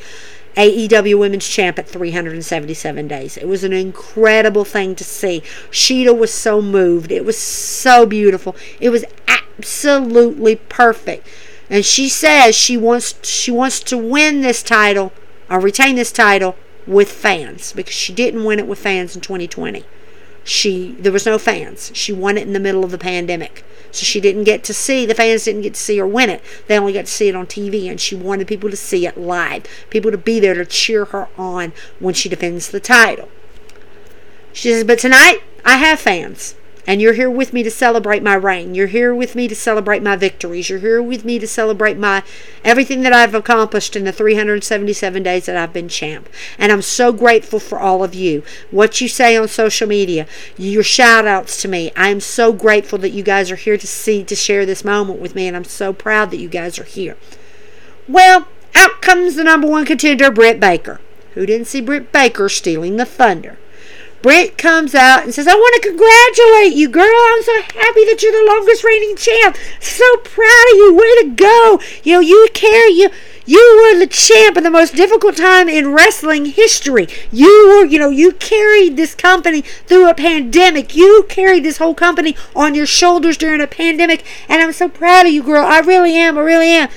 AEW Women's Champ at 377 days. It was an incredible thing to see. Shida was so moved. It was so beautiful. It was absolutely perfect. And she says she wants she wants to win this title or retain this title with fans because she didn't win it with fans in 2020. She there was no fans. She won it in the middle of the pandemic. So she didn't get to see the fans didn't get to see her win it. They only got to see it on TV and she wanted people to see it live. People to be there to cheer her on when she defends the title. She says, "But tonight I have fans. And you're here with me to celebrate my reign. You're here with me to celebrate my victories. You're here with me to celebrate my everything that I've accomplished in the 377 days that I've been champ. And I'm so grateful for all of you. What you say on social media, your shout outs to me. I'm so grateful that you guys are here to see to share this moment with me and I'm so proud that you guys are here. Well, out comes the number one contender, Britt Baker. Who didn't see Britt Baker stealing the thunder? Britt comes out and says, I want to congratulate you, girl. I'm so happy that you're the longest reigning champ. So proud of you. Way to go. You know, you carry you you were the champ in the most difficult time in wrestling history. You were, you know, you carried this company through a pandemic. You carried this whole company on your shoulders during a pandemic. And I'm so proud of you, girl. I really am. I really am.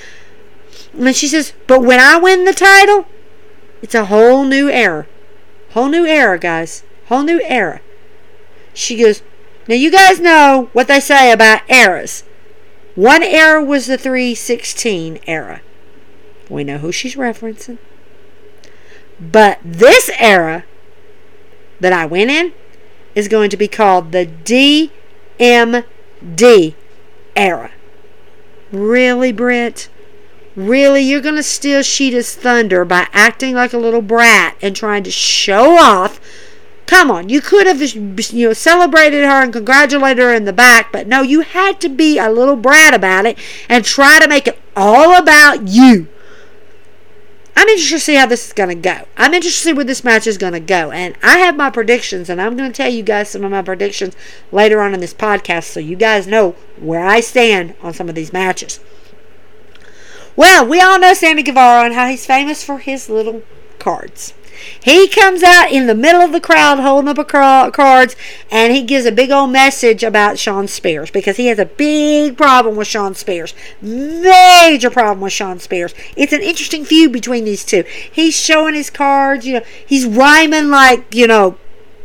And she says, But when I win the title, it's a whole new era. Whole new era, guys. Whole new era. She goes, Now you guys know what they say about eras. One era was the 316 era. We know who she's referencing. But this era that I went in is going to be called the DMD era. Really, Britt? Really, you're going to steal Shida's thunder by acting like a little brat and trying to show off. Come on, you could have you know celebrated her and congratulated her in the back, but no, you had to be a little brat about it and try to make it all about you. I'm interested to see how this is going to go. I'm interested to see where this match is going to go. And I have my predictions, and I'm going to tell you guys some of my predictions later on in this podcast so you guys know where I stand on some of these matches. Well, we all know Sammy Guevara and how he's famous for his little cards. He comes out in the middle of the crowd holding up a cards and he gives a big old message about Shawn Spears because he has a big problem with Shawn Spears. Major problem with Shawn Spears. It's an interesting feud between these two. He's showing his cards, you know, he's rhyming like, you know,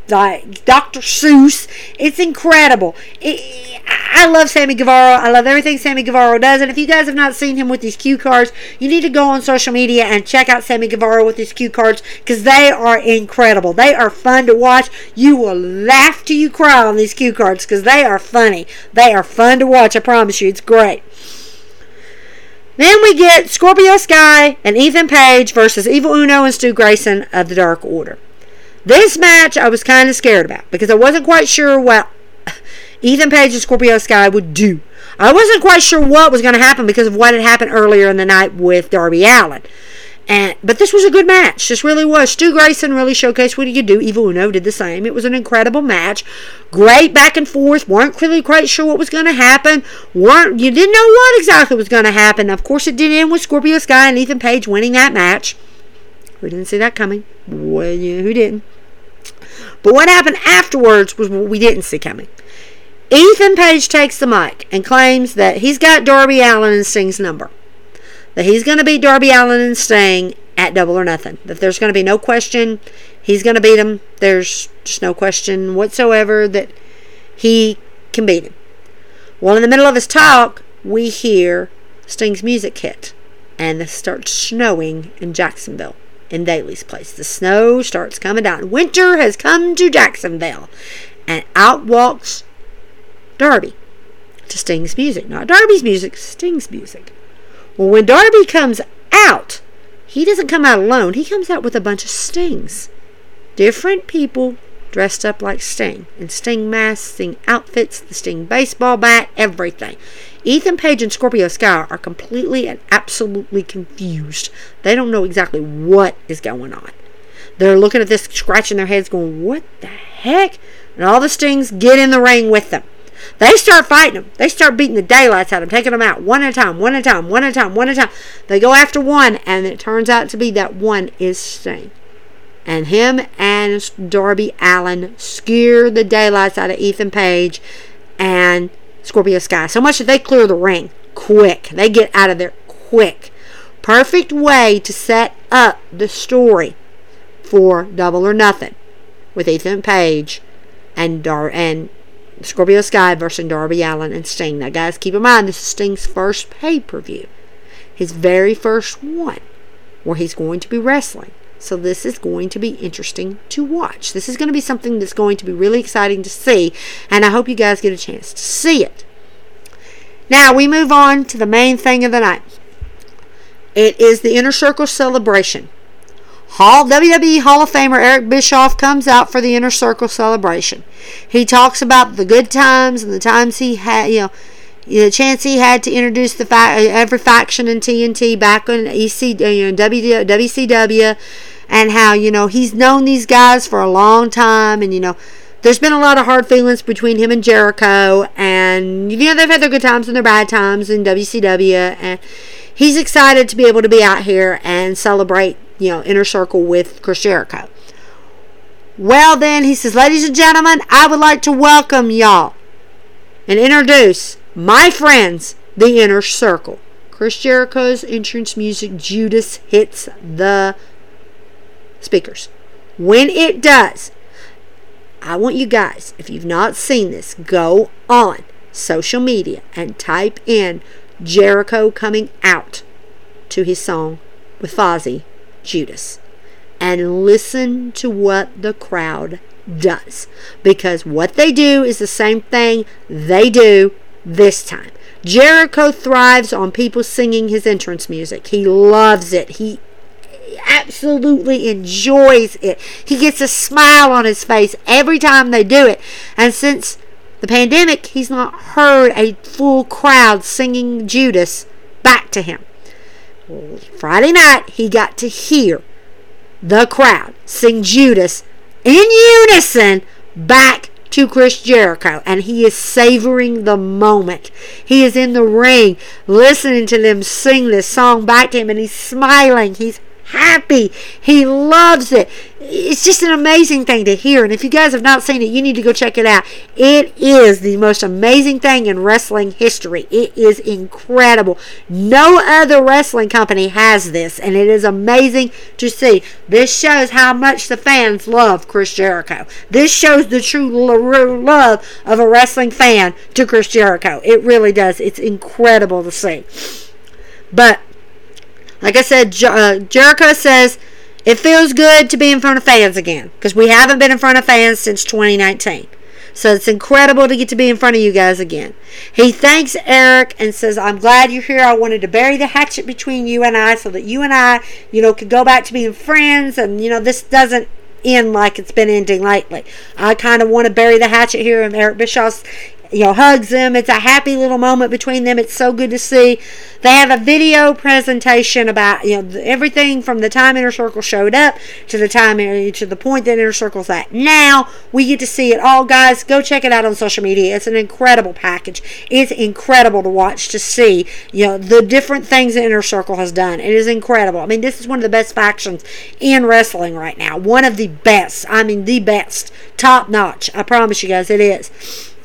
like Dr. Seuss. It's incredible. It, I love Sammy Guevara. I love everything Sammy Guevara does. And if you guys have not seen him with these cue cards, you need to go on social media and check out Sammy Guevara with his cue cards because they are incredible. They are fun to watch. You will laugh till you cry on these cue cards because they are funny. They are fun to watch. I promise you. It's great. Then we get Scorpio Sky and Ethan Page versus Evil Uno and Stu Grayson of the Dark Order. This match I was kind of scared about because I wasn't quite sure what Ethan Page and Scorpio Sky would do. I wasn't quite sure what was going to happen because of what had happened earlier in the night with Darby Allin. And but this was a good match. This really was. Stu Grayson really showcased what he could do. Evil Uno did the same. It was an incredible match. Great back and forth. weren't really quite sure what was going to happen. weren't You didn't know what exactly was going to happen. Of course, it did end with Scorpio Sky and Ethan Page winning that match. Who didn't see that coming? Well, yeah, who didn't? But what happened afterwards was what we didn't see coming. Ethan Page takes the mic and claims that he's got Darby Allin and Sting's number. That he's going to beat Darby Allin and Sting at double or nothing. That there's going to be no question he's going to beat him. There's just no question whatsoever that he can beat him. Well, in the middle of his talk, we hear Sting's music hit, and it starts snowing in Jacksonville in Daily's place. The snow starts coming down. Winter has come to Jacksonville. And out walks Darby to Sting's music. Not Darby's music, Sting's music. Well, when Darby comes out, he doesn't come out alone. He comes out with a bunch of Stings. Different people dressed up like Sting. In Sting masks, Sting outfits, the Sting baseball bat, everything. Ethan Page and Scorpio Sky are completely and absolutely confused. They don't know exactly what is going on. They're looking at this, scratching their heads, going, What the heck? And all the Stings get in the ring with them. They start fighting them. They start beating the daylights out of them, taking them out one at a time, one at a time, one at a time, one at a time. They go after one, and it turns out to be that one is Sting. And him and Darby Allen scare the daylights out of Ethan Page, and Scorpio Sky. So much that they clear the ring quick. They get out of there quick. Perfect way to set up the story for Double or Nothing with Ethan Page and Dar and Scorpio Sky versus Darby Allin and Sting. Now, guys, keep in mind this is Sting's first pay per view, his very first one, where he's going to be wrestling. So this is going to be interesting to watch. This is going to be something that's going to be really exciting to see, and I hope you guys get a chance to see it. Now we move on to the main thing of the night. It is the Inner Circle celebration. Hall WWE Hall of Famer Eric Bischoff comes out for the Inner Circle celebration. He talks about the good times and the times he had, you know, the chance he had to introduce the fa- uh, every faction in TNT back in EC, uh, you know, WCW, and how you know he's known these guys for a long time, and you know there's been a lot of hard feelings between him and Jericho, and you know they've had their good times and their bad times in WCW, and he's excited to be able to be out here and celebrate, you know, inner circle with Chris Jericho. Well, then he says, ladies and gentlemen, I would like to welcome y'all and introduce my friends, the inner circle. Chris Jericho's entrance music, Judas, hits the speakers. When it does, I want you guys, if you've not seen this, go on social media and type in Jericho coming out to his song with Fozzy, Judas, and listen to what the crowd does. Because what they do is the same thing they do this time. Jericho thrives on people singing his entrance music. He loves it. He absolutely enjoys it. He gets a smile on his face every time they do it. And since the pandemic, he's not heard a full crowd singing Judas back to him. Friday night, he got to hear the crowd sing Judas in unison back to Chris Jericho, and he is savoring the moment. He is in the ring listening to them sing this song back to him, and he's smiling. He's happy. He loves it. It's just an amazing thing to hear. And if you guys have not seen it, you need to go check it out. It is the most amazing thing in wrestling history. It is incredible. No other wrestling company has this, and it is amazing to see. This shows how much the fans love Chris Jericho. This shows the true love of a wrestling fan to Chris Jericho. It really does. It's incredible to see. But like I said, uh, Jericho says it feels good to be in front of fans again because we haven't been in front of fans since 2019. So it's incredible to get to be in front of you guys again. He thanks Eric and says, I'm glad you're here. I wanted to bury the hatchet between you and I so that you and I, you know, could go back to being friends and, you know, this doesn't end like it's been ending lately. I kind of want to bury the hatchet here. And Eric Bischoff's you know, hugs them. It's a happy little moment between them. It's so good to see. They have a video presentation about you know everything from the time Inner Circle showed up to the time eh, to the point that Inner Circle's at now. We get to see it all, guys. Go check it out on social media. It's an incredible package. It's incredible to watch to see you know the different things that Inner Circle has done. It is incredible. I mean, this is one of the best factions in wrestling right now. One of the best. I mean, the best, top notch. I promise you guys, it is.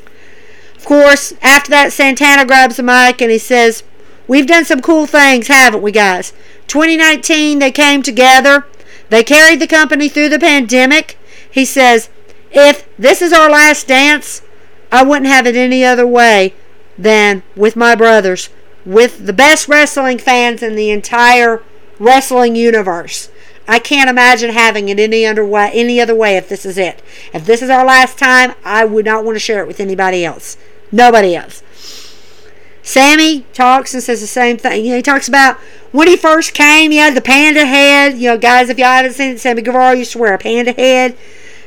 Of course, after that, Santana grabs the mic and he says, We've done some cool things, haven't we, guys? 2019, they came together. They carried the company through the pandemic. He says, If this is our last dance, I wouldn't have it any other way than with my brothers, with the best wrestling fans in the entire wrestling universe. I can't imagine having it any other way, any other way if this is it. If this is our last time, I would not want to share it with anybody else. Nobody else. Sammy talks and says the same thing. You know, he talks about when he first came, he had the panda head. You know, guys, if y'all haven't seen it, Sammy Guevara used to wear a panda head.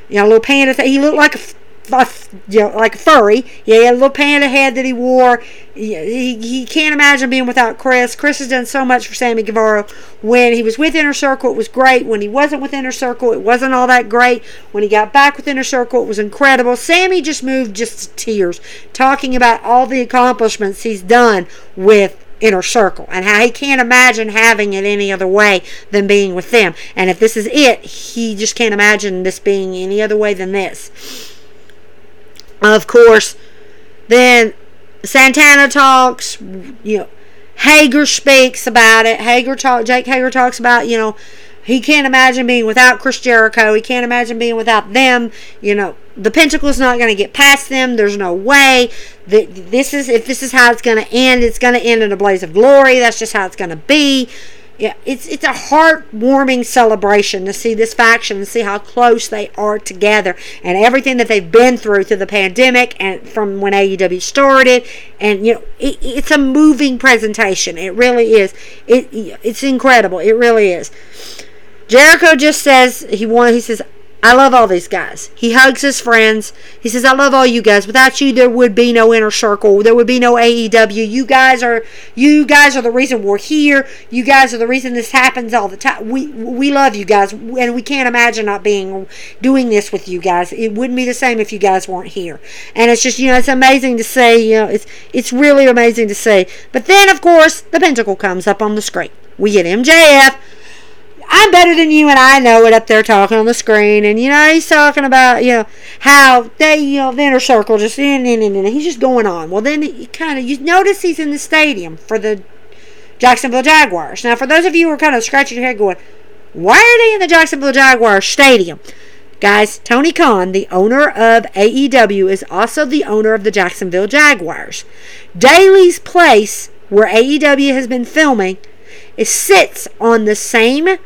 You know, a little panda thing. He looked like a you know, like a furry. Yeah, he had a little panda head that he wore. He, he can't imagine being without Chris. Chris has done so much for Sammy Guevara. When he was with Inner Circle, it was great. When he wasn't with Inner Circle, it wasn't all that great. When he got back with Inner Circle, it was incredible. Sammy just moved just to tears, talking about all the accomplishments he's done with inner circle and how he can't imagine having it any other way than being with them. And if this is it, he just can't imagine this being any other way than this. Of course, then Santana talks, you know, Hager speaks about it. Hager talk Jake Hager talks about, you know, he can't imagine being without Chris Jericho. He can't imagine being without them. You know, the Pinnacle's not going to get past them. There's no way that this is if this is how it's going to end. It's going to end in a blaze of glory. That's just how it's going to be yeah, it's it's a heartwarming celebration to see this faction and see how close they are together and everything that they've been through through the pandemic and from when AEW started and you know it, it's a moving presentation. It really is. It it's incredible. It really is. Jericho just says he want he says I love all these guys. He hugs his friends. He says, I love all you guys. Without you, there would be no inner circle. There would be no AEW. You guys are you guys are the reason we're here. You guys are the reason this happens all the time. We we love you guys and we can't imagine not being doing this with you guys. It wouldn't be the same if you guys weren't here. And it's just, you know, it's amazing to see, you know, it's it's really amazing to see. But then of course, the Pinnacle comes up on the screen. We get MJF I'm better than you and I know it up there talking on the screen. And, you know, he's talking about, you know, how they, you know, the inner circle just, in, in, in, in. he's just going on. Well, then you kind of, you notice he's in the stadium for the Jacksonville Jaguars. Now, for those of you who are kind of scratching your head going, why are they in the Jacksonville Jaguars stadium? Guys, Tony Khan, the owner of AEW, is also the owner of the Jacksonville Jaguars. Daily's Place, where AEW has been filming, it sits on the same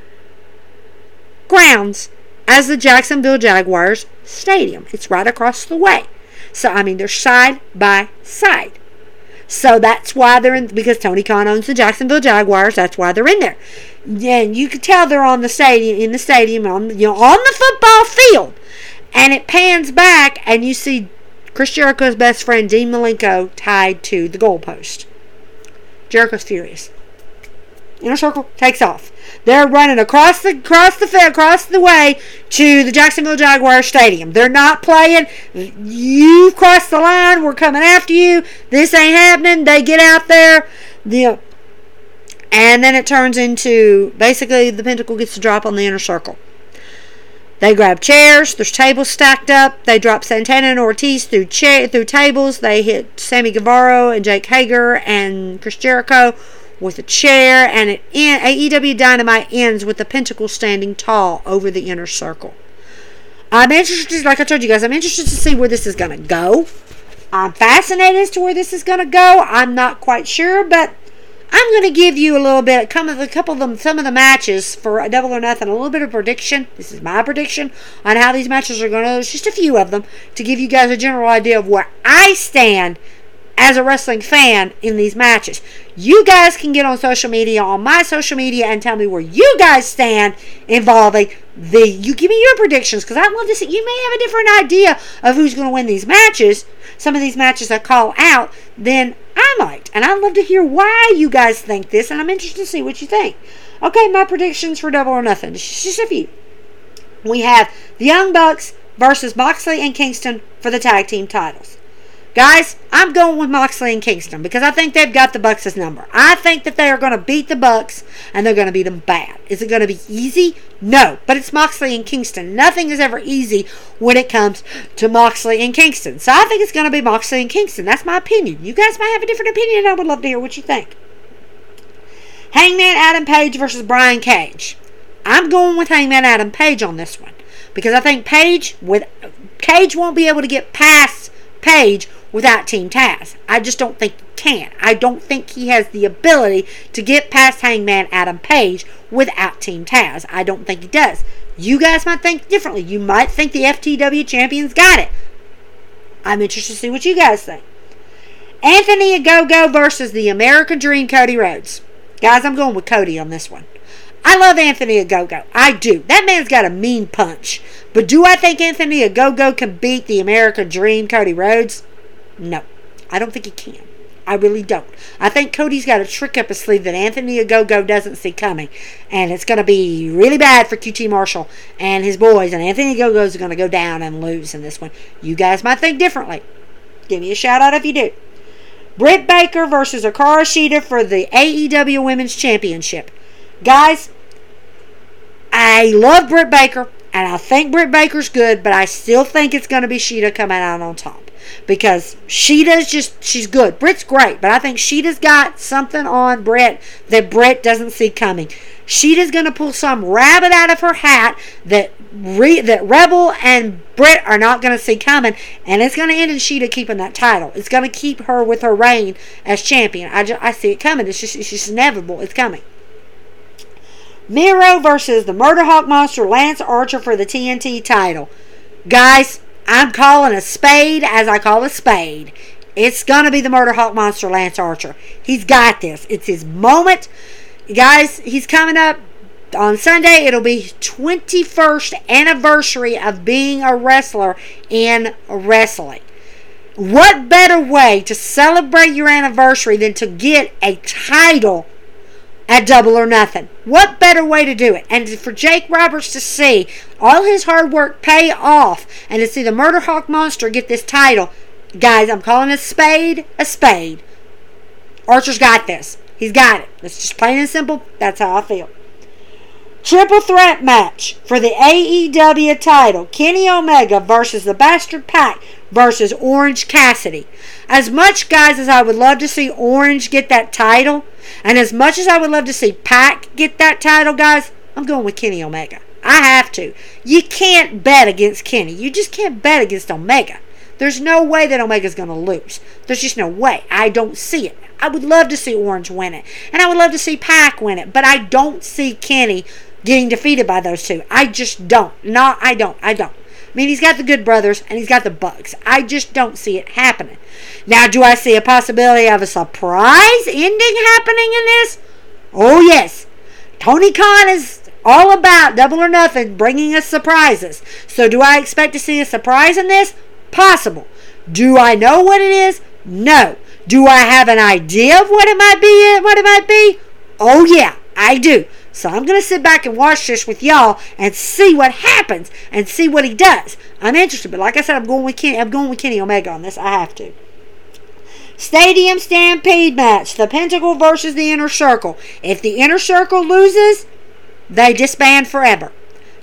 grounds as the Jacksonville Jaguars Stadium. It's right across the way. So, I mean, they're side by side. So that's why they're in because Tony Khan owns the Jacksonville Jaguars. That's why they're in there. And you can tell they're on the stadium in the stadium on you know on the football field. And it pans back and you see Chris Jericho's best friend Dean Malenko tied to the goalpost. Jericho's furious. Inner circle takes off. They're running across the across the across the way to the Jacksonville Jaguar Stadium. They're not playing. You've crossed the line. We're coming after you. This ain't happening. They get out there. The and then it turns into basically the Pinnacle gets to drop on the inner circle. They grab chairs. There's tables stacked up. They drop Santana and Ortiz through chair through tables. They hit Sammy Guevara and Jake Hager and Chris Jericho with a chair, and it in, AEW Dynamite ends with the Pinnacle standing tall over the inner circle. I'm interested, like I told you guys, I'm interested to see where this is going to go. I'm fascinated as to where this is going to go. I'm not quite sure, but I'm going to give you a little bit, come of a couple of them, some of the matches for Double or Nothing, a little bit of prediction. This is my prediction on how these matches are going to. There's just a few of them to give you guys a general idea of where I stand as a wrestling fan in these matches. You guys can get on social media, on my social media, and tell me where you guys stand involving the. You give me your predictions because I'd love to see. You may have a different idea of who's going to win these matches. Some of these matches I call out, then I might. And I'd love to hear why you guys think this, and I'm interested to see what you think. Okay, my predictions for Double or Nothing. Just a few. We have the Young Bucks versus Moxley and Kingston for the tag team titles. Guys, I'm going with Moxley and Kingston because I think they've got the Bucks' number. I think that they are going to beat the Bucks and they're going to beat them bad. Is it going to be easy? No, but it's Moxley and Kingston. Nothing is ever easy when it comes to Moxley and Kingston. So I think it's going to be Moxley and Kingston. That's my opinion. You guys might have a different opinion. I would love to hear what you think. Hangman Adam Page versus Brian Cage. I'm going with Hangman Adam Page on this one because I think Page with Cage won't be able to get past Page without Team Taz. I just don't think he can. I don't think he has the ability to get past Hangman Adam Page without Team Taz. I don't think he does. You guys might think differently. You might think the FTW champions got it. I'm interested to see what you guys think. Anthony Ogogo versus the American Dream Cody Rhodes. Guys, I'm going with Cody on this one. I love Anthony Ogogo. I do. That man's got a mean punch. But do I think Anthony Ogogo can beat the American Dream Cody Rhodes? No, I don't think he can. I really don't. I think Cody's got a trick up his sleeve that Anthony Ogogo doesn't see coming. And it's going to be really bad for QT Marshall and his boys. And Anthony Ogogo's going to go down and lose in this one. You guys might think differently. Give me a shout out if you do. Britt Baker versus Hikaru Shida for the AEW Women's Championship. Guys, I love Britt Baker. And I think Britt Baker's good, but I still think it's going to be Shida coming out on top because Shida's just she's good. Britt's great, but I think Shida's got something on Britt that Britt doesn't see coming. Shida's gonna pull some rabbit out of her hat that Re, that Rebel and Britt are not gonna see coming, and it's gonna end in Shida keeping that title. It's gonna keep her with her reign as champion. I I see it coming. It's just it's just inevitable. It's coming. Miro versus the Murder Hawk Monster Lance Archer for the TNT title. Guys, I'm calling a spade as I call a spade. It's going to be the Murder Hawk Monster Lance Archer. He's got this. It's his moment. Guys, he's coming up on Sunday. It'll be 21st anniversary of being a wrestler in wrestling. What better way to celebrate your anniversary than to get a title at double or nothing. What better way to do it? And for Jake Roberts to see all his hard work pay off and to see the Murder Hawk Monster get this title, guys, I'm calling a spade a spade. Archer's got this. He's got it. It's just plain and simple. That's how I feel. Triple threat match for the AEW title Kenny Omega versus the Bastard Pac versus Orange Cassidy. As much, guys, as I would love to see Orange get that title, and as much as I would love to see Pac get that title, guys, I'm going with Kenny Omega. I have to. You can't bet against Kenny. You just can't bet against Omega. There's no way that Omega's going to lose. There's just no way. I don't see it. I would love to see Orange win it. And I would love to see Pac win it. But I don't see Kenny getting defeated by those two. I just don't. No, I don't. I don't. I mean, he's got the Good Brothers and he's got the Bucks. I just don't see it happening. Now, do I see a possibility of a surprise ending happening in this? Oh, yes. Tony Khan is all about double or nothing, bringing us surprises. So, do I expect to see a surprise in this? Possible. Do I know what it is? No. Do I have an idea of what it might be? What it might be? Oh yeah, I do. So I'm gonna sit back and watch this with y'all and see what happens and see what he does. I'm interested, but like I said, I'm going with Kenny. I'm going with Kenny Omega on this. I have to. Stadium Stampede match: The Pinnacle versus the Inner Circle. If the Inner Circle loses, they disband forever.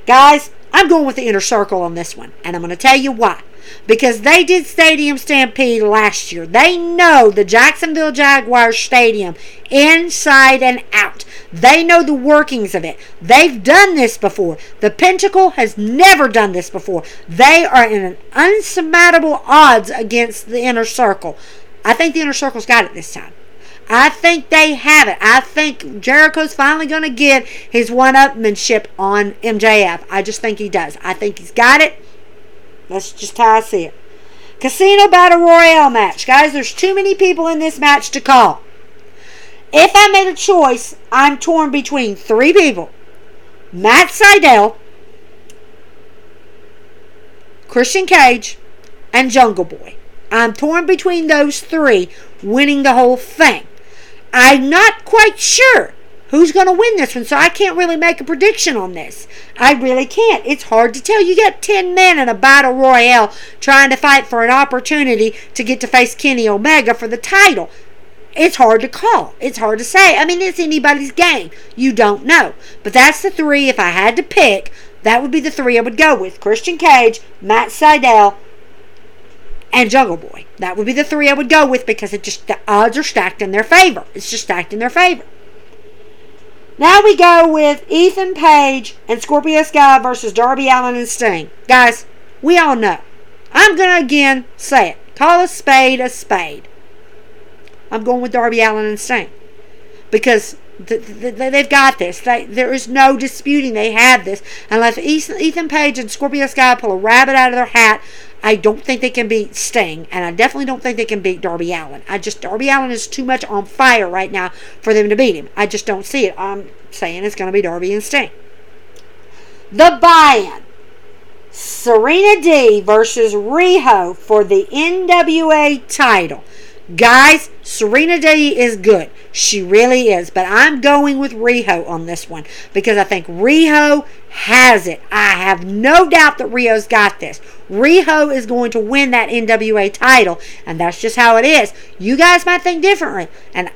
Guys, I'm going with the Inner Circle on this one, and I'm going to tell you why because they did Stadium Stampede last year. They know the Jacksonville Jaguars Stadium inside and out. They know the workings of it. They've done this before. The Pinnacle has never done this before. They are in an unsurmountable odds against the Inner Circle. I think the Inner Circle's got it this time. I think they have it. I think Jericho's finally going to get his one upmanship on MJF. I just think he does. I think he's got it. That's just how I see it. Casino Battle Royale match. Guys, there's too many people in this match to call. If I made a choice, I'm torn between three people Matt Sydal, Christian Cage, and Jungle Boy. I'm torn between those three winning the whole thing. I'm not quite sure who's going to win this one. So I can't really make a prediction on this. I really can't. It's hard to tell. You got 10 men in a battle royale trying to fight for an opportunity to get to face Kenny Omega for the title. It's hard to call. It's hard to say. I mean, it's anybody's game. You don't know. But that's the three. If I had to pick, that would be the three I would go with Christian Cage, Matt Sydal, and Jungle Boy. That would be the three I would go with because it just the odds are stacked in their favor. It's just stacked in their favor. Now we go with Ethan Page and Scorpio Sky versus Darby Allin and Sting. Guys, we all know. I'm going to again say it. Call a spade a spade. I'm going with Darby Allin and Sting. Because they've got this. They, there is no disputing they have this. Unless Ethan Page and Scorpio Sky pull a rabbit out of their hat, I don't think they can beat Sting, and I definitely don't think they can beat Darby Allin. I just Darby Allin is too much on fire right now for them to beat him. I just don't see it. I'm saying it's going to be Darby and Sting. The buy-in. Serena Deeb versus Riho for the NWA title. Guys, Serena Deeb is good. She really is. But I'm going with Riho on this one because I think Riho has it. I have no doubt that Riho's got this. Riho is going to win that NWA title, and that's just how it is. You guys might think differently, and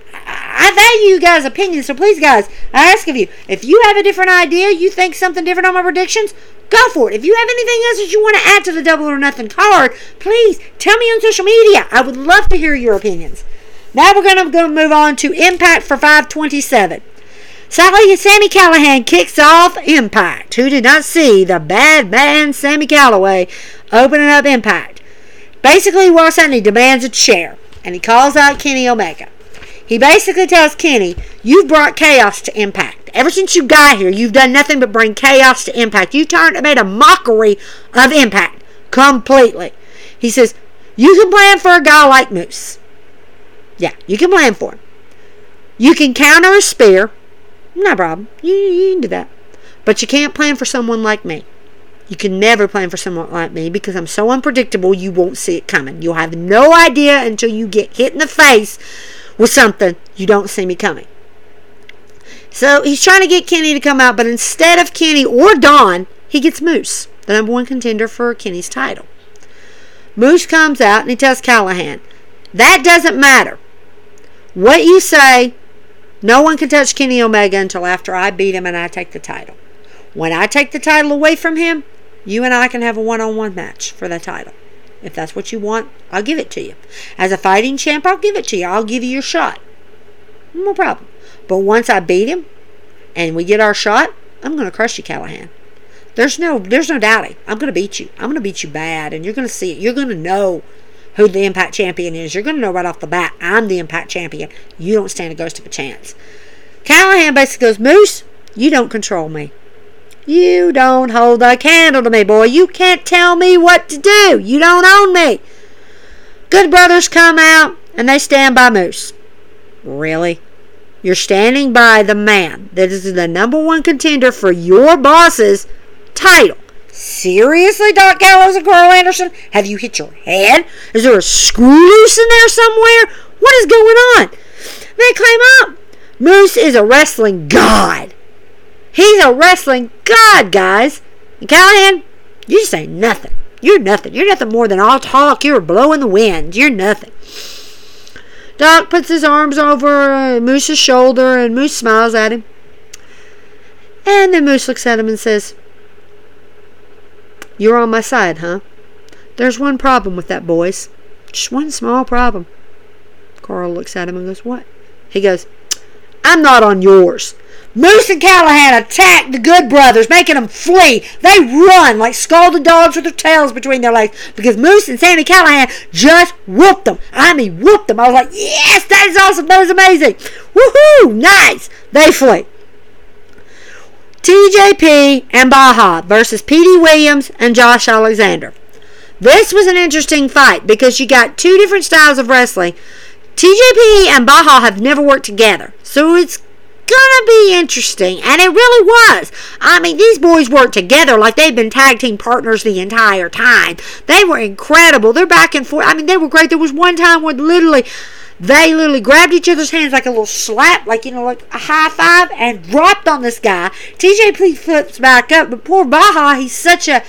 I value you guys' opinions. So please, guys, I ask of you if you have a different idea, you think something different on my predictions, go for it. If you have anything else that you want to add to the Double or Nothing card, please tell me on social media. I would love to hear your opinions. Now we're going to move on to Impact for 527. Sally Sami Callihan kicks off Impact. Who did not see the bad man Sami Callihan opening up Impact? Basically, and he demands a chair. And he calls out Kenny Omega. He basically tells Kenny, You've brought chaos to Impact. Ever since you got here, you've done nothing but bring chaos to Impact. You turned and made a mockery of Impact completely. He says, You can plan for a guy like Moose. Yeah, you can plan for him. You can counter a spear. No problem. You, you can do that. But you can't plan for someone like me. You can never plan for someone like me because I'm so unpredictable you won't see it coming. You'll have no idea until you get hit in the face with something you don't see me coming. So he's trying to get Kenny to come out, but instead of Kenny or Don, he gets Moose, the number one contender for Kenny's title. Moose comes out and he tells Callihan, That doesn't matter. What you say, no one can touch Kenny Omega until after I beat him and I take the title. When I take the title away from him, you and I can have a one on one match for the title. If that's what you want, I'll give it to you. As a fighting champ, I'll give it to you. I'll give you your shot. No problem. But once I beat him and we get our shot, I'm going to crush you, Callihan. There's no there's no doubting. I'm going to beat you. I'm going to beat you bad and you're going to see it. You're going to know who the Impact Champion is. You're going to know right off the bat, I'm the Impact Champion. You don't stand a ghost of a chance. Callihan basically goes, Moose, you don't control me. You don't hold a candle to me, boy. You can't tell me what to do. You don't own me. Good brothers come out and they stand by Moose. Really? You're standing by the man that is the number one contender for your boss's title. Seriously, Doc Gallows and Karl Anderson? Have you hit your head? Is there a screw loose in there somewhere? What is going on? They climb up. Oh, Moose is a wrestling god. He's a wrestling god, guys. And Callihan, you just ain't nothing. You're nothing. You're nothing more than all talk. You're blowing the wind. You're nothing. Doc puts his arms over uh, Moose's shoulder, and Moose smiles at him. And then Moose looks at him and says, You're on my side, huh? There's one problem with that, boys. Just one small problem. Karl looks at him and goes, What? He goes, I'm not on yours. Moose and Callihan attack the Good Brothers, making them flee. They run like scalded dogs with their tails between their legs because Moose and Sami Callihan just whooped them. I mean, whooped them. I was like, yes, that is awesome. That is amazing. Woohoo! Nice. They flee. TJP and Baja versus Petey Williams and Josh Alexander. This was an interesting fight because you got two different styles of wrestling. TJP and Baja have never worked together, so it's gonna be interesting, and it really was. I mean, these boys worked together like they've been tag team partners the entire time. They were incredible. They're back and forth. I mean, they were great. There was one time where literally they literally grabbed each other's hands like a little slap, like you know, like a high five, and dropped on this guy. TJP flips back up, but poor Baja, he's such a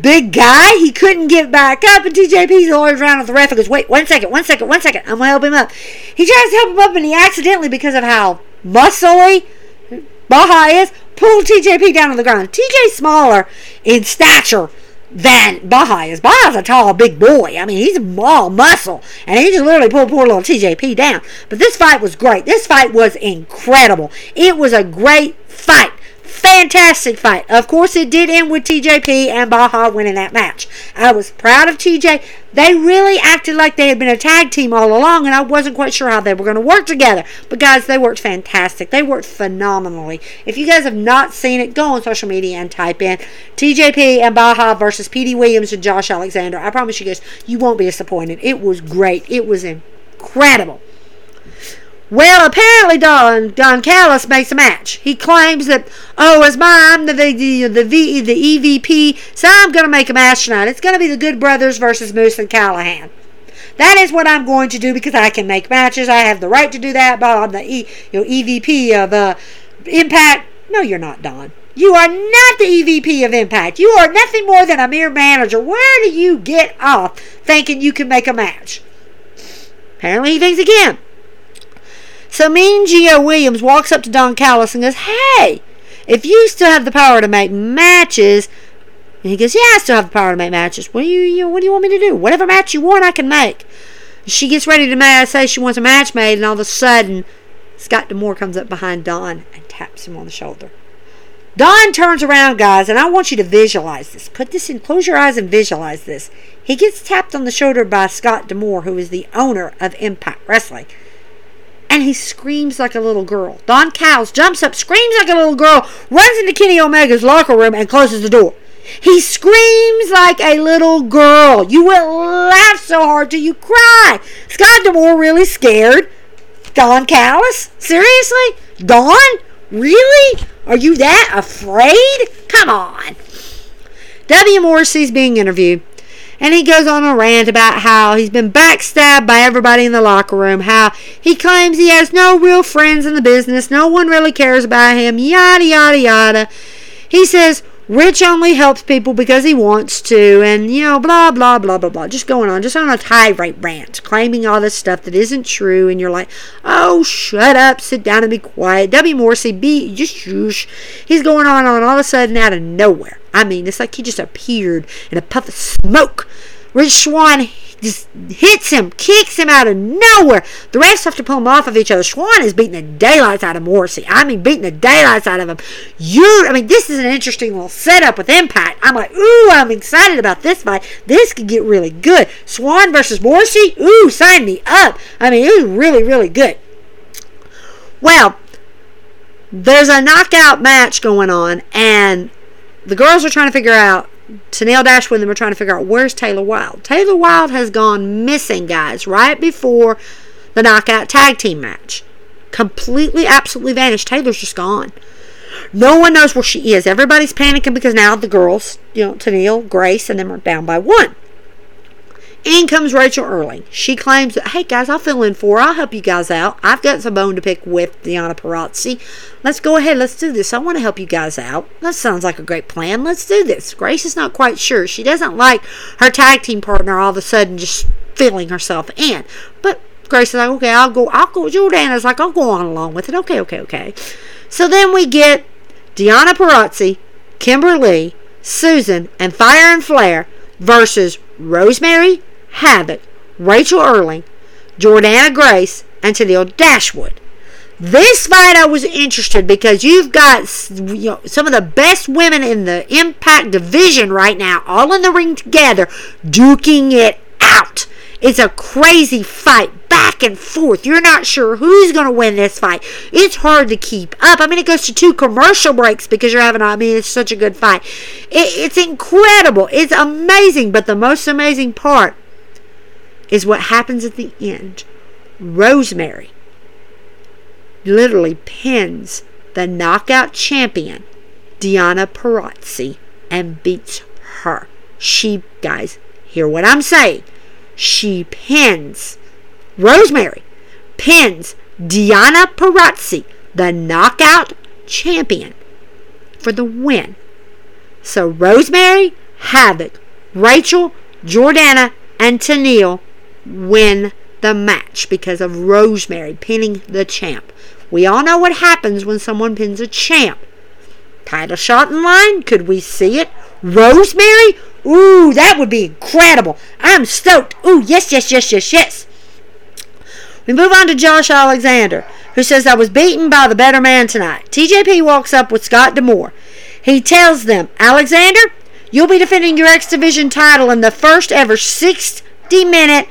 big guy, he couldn't get back up, and TJP's always around with the ref and goes, Wait, one second, one second, one second, I'm gonna help him up. He tries to help him up, and he accidentally, because of how muscly Baja is, pulled TJP down on the ground. TJ's smaller in stature than Baja is. Baja's a tall, big boy. I mean, he's all muscle, and he just literally pulled poor little TJP down. But this fight was great. This fight was incredible. It was a great fight fantastic fight. Of course, it did end with TJP and Baja winning that match. I was proud of TJ. They really acted like they had been a tag team all along, and I wasn't quite sure how they were going to work together. But guys, they worked fantastic. They worked phenomenally. If you guys have not seen it, go on social media and type in TJP and Baja versus Petey Williams and Josh Alexander. I promise you guys, you won't be disappointed. It was great. It was incredible. Well, apparently Don Don Callis makes a match. He claims that, oh, as my I'm the the the, v, the EVP, so I'm going to make a match tonight. It's going to be the Good Brothers versus Moose and Callihan. That is what I'm going to do because I can make matches. I have the right to do that. But I'm the e, you know, EVP of uh, Impact. No, you're not, Don. You are not the EVP of Impact. You are nothing more than a mere manager. Where do you get off thinking you can make a match? Apparently, he thinks again. So Mean Geo Williams walks up to Don Callis and goes, Hey, if you still have the power to make matches, and he goes, Yeah, I still have the power to make matches. What do you, you what do you want me to do? Whatever match you want, I can make. She gets ready to say she wants a match made, and all of a sudden, Scott D'Amore comes up behind Don and taps him on the shoulder. Don turns around, guys, and I want you to visualize this. Put this in, close your eyes and visualize this. He gets tapped on the shoulder by Scott D'Amore, who is the owner of Impact Wrestling and he screams like a little girl. Don Callis jumps up, screams like a little girl, runs into Kenny Omega's locker room, and closes the door. He screams like a little girl. You will laugh so hard till you cry. Scott D'Amore really scared. Don Callis? Seriously? Don? Really? Are you that afraid? Come on. W. Morrissey's being interviewed. And he goes on a rant about how he's been backstabbed by everybody in the locker room, how he claims he has no real friends in the business, no one really cares about him, yada, yada, yada. He says, Rich only helps people because he wants to, and you know, blah, blah, blah, blah, blah. Just going on, just on a tirade rant, claiming all this stuff that isn't true, and you're like, oh, shut up, sit down and be quiet. W. Morrissey, be just shush. He's going on and all of a sudden out of nowhere. I mean, it's like he just appeared in a puff of smoke. Rich Swann just hits him, kicks him out of nowhere. The rest have to pull him off of each other. Swann is beating the daylights out of Morrissey. I mean, beating the daylights out of him. You, I mean, this is an interesting little setup with Impact. I'm like, ooh, I'm excited about this fight. This could get really good. Swann versus Morrissey, ooh, sign me up. I mean, it was really, really good. Well, there's a knockout match going on, and the girls are trying to figure out. Tenille Dashwood and them are trying to figure out where's Taylor Wilde. Taylor Wilde has gone missing, guys, right before the knockout tag team match. Completely, absolutely vanished. Taylor's just gone. No one knows where she is. Everybody's panicking because now the girls, you know, Tenille, Grace, and them are down by one. In comes Rachael Ellering. She claims that, hey guys, I'll fill in for her. I'll help you guys out. I've got some bone to pick with Deonna Purrazzo. Let's go ahead. Let's do this. I want to help you guys out. That sounds like a great plan. Let's do this. Grace is not quite sure. She doesn't like her tag team partner all of a sudden just filling herself in. But Grace is like, okay, I'll go. I'll go. Jordynne's like, I'll go on along with it. Okay, okay, okay. So then we get Deonna Purrazzo, Kimber Lee, Susan, and Fire and Flava versus Rosemary, Havoc, Rachael Ellering, Jordynne Grace, and Tenille Dashwood. This fight I was interested because you've got you know, some of the best women in the Impact division right now, all in the ring together, duking it out. It's a crazy fight, back and forth. You're not sure who's going to win this fight. It's hard to keep up. I mean, it goes to two commercial breaks because you're having, I mean, it's such a good fight. It, it's incredible. It's amazing. But the most amazing part is what happens at the end. Rosemary literally pins the knockout champion, Deonna Purrazzo, and beats her. She, guys, hear what I'm saying. She pins Rosemary, pins Deonna Purrazzo, the knockout champion, for the win. So Rosemary, Havoc, Rachel, Jordynne, and Tenille win the match because of Rosemary pinning the champ. We all know what happens when someone pins a champ. Title shot in line? Could we see it? Rosemary? Ooh, that would be incredible. I'm stoked. Ooh, yes, yes, yes, yes, yes. We move on to Josh Alexander, who says, I was beaten by the better man tonight. TJP walks up with Scott D'Amore. He tells them, Alexander, you'll be defending your X Division title in the first ever 60 minute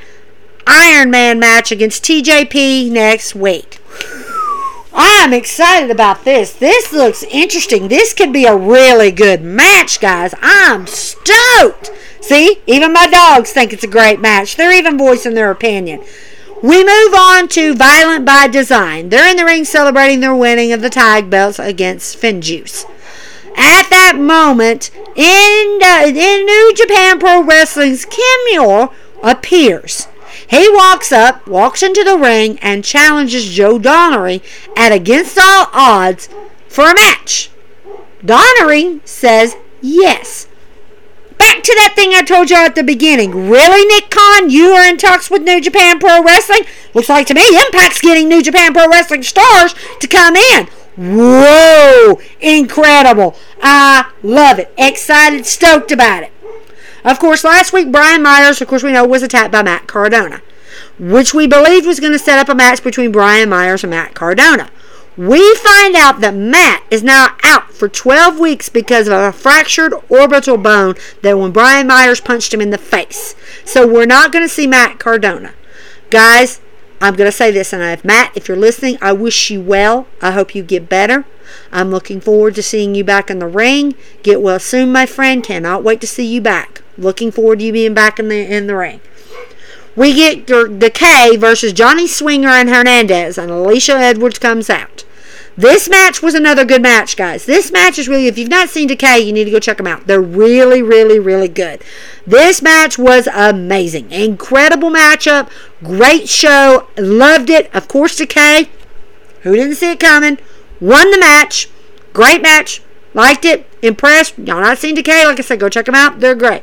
Iron Man match against TJP next week. I'm excited about this. This looks interesting. This could be a really good match, guys. I'm stoked. See, even my dogs think it's a great match. They're even voicing their opinion. We move on to Violent by Design. They're in the ring celebrating their winning of the tag belts against Finjuice. At that moment, in, uh, in New Japan Pro Wrestling's Kim Muir appears. He walks up, walks into the ring, and challenges Joe Doering at against all odds for a match. Doering says yes. Back to that thing I told you at the beginning. Really, Nick Khan? You are in talks with New Japan Pro Wrestling? Looks like to me Impact's getting New Japan Pro Wrestling stars to come in. Whoa! Incredible. I love it. Excited, stoked about it. Of course, last week Brian Myers, of course we know, was attacked by Matt Cardona, which we believed was going to set up a match between Brian Myers and Matt Cardona. We find out that Matt is now out for 12 weeks because of a fractured orbital bone that when Brian Myers punched him in the face. So we're not going to see Matt Cardona. Guys, I'm going to say this, and if Matt, if you're listening, I wish you well. I hope you get better. I'm looking forward to seeing you back in the ring. Get well soon, my friend. Cannot wait to see you back. Looking forward to you being back in the in the ring. We get Decay versus Johnny Swinger and Hernandez, and Alisha Edwards comes out. This match was another good match, guys. This match is really, if you've not seen Decay, you need to go check them out. They're really, really, really good. This match was amazing. Incredible matchup. Great show. Loved it. Of course, Decay, who didn't see it coming, won the match. Great match. Liked it. Impressed. Y'all not seen Decay? Like I said, go check them out. They're great.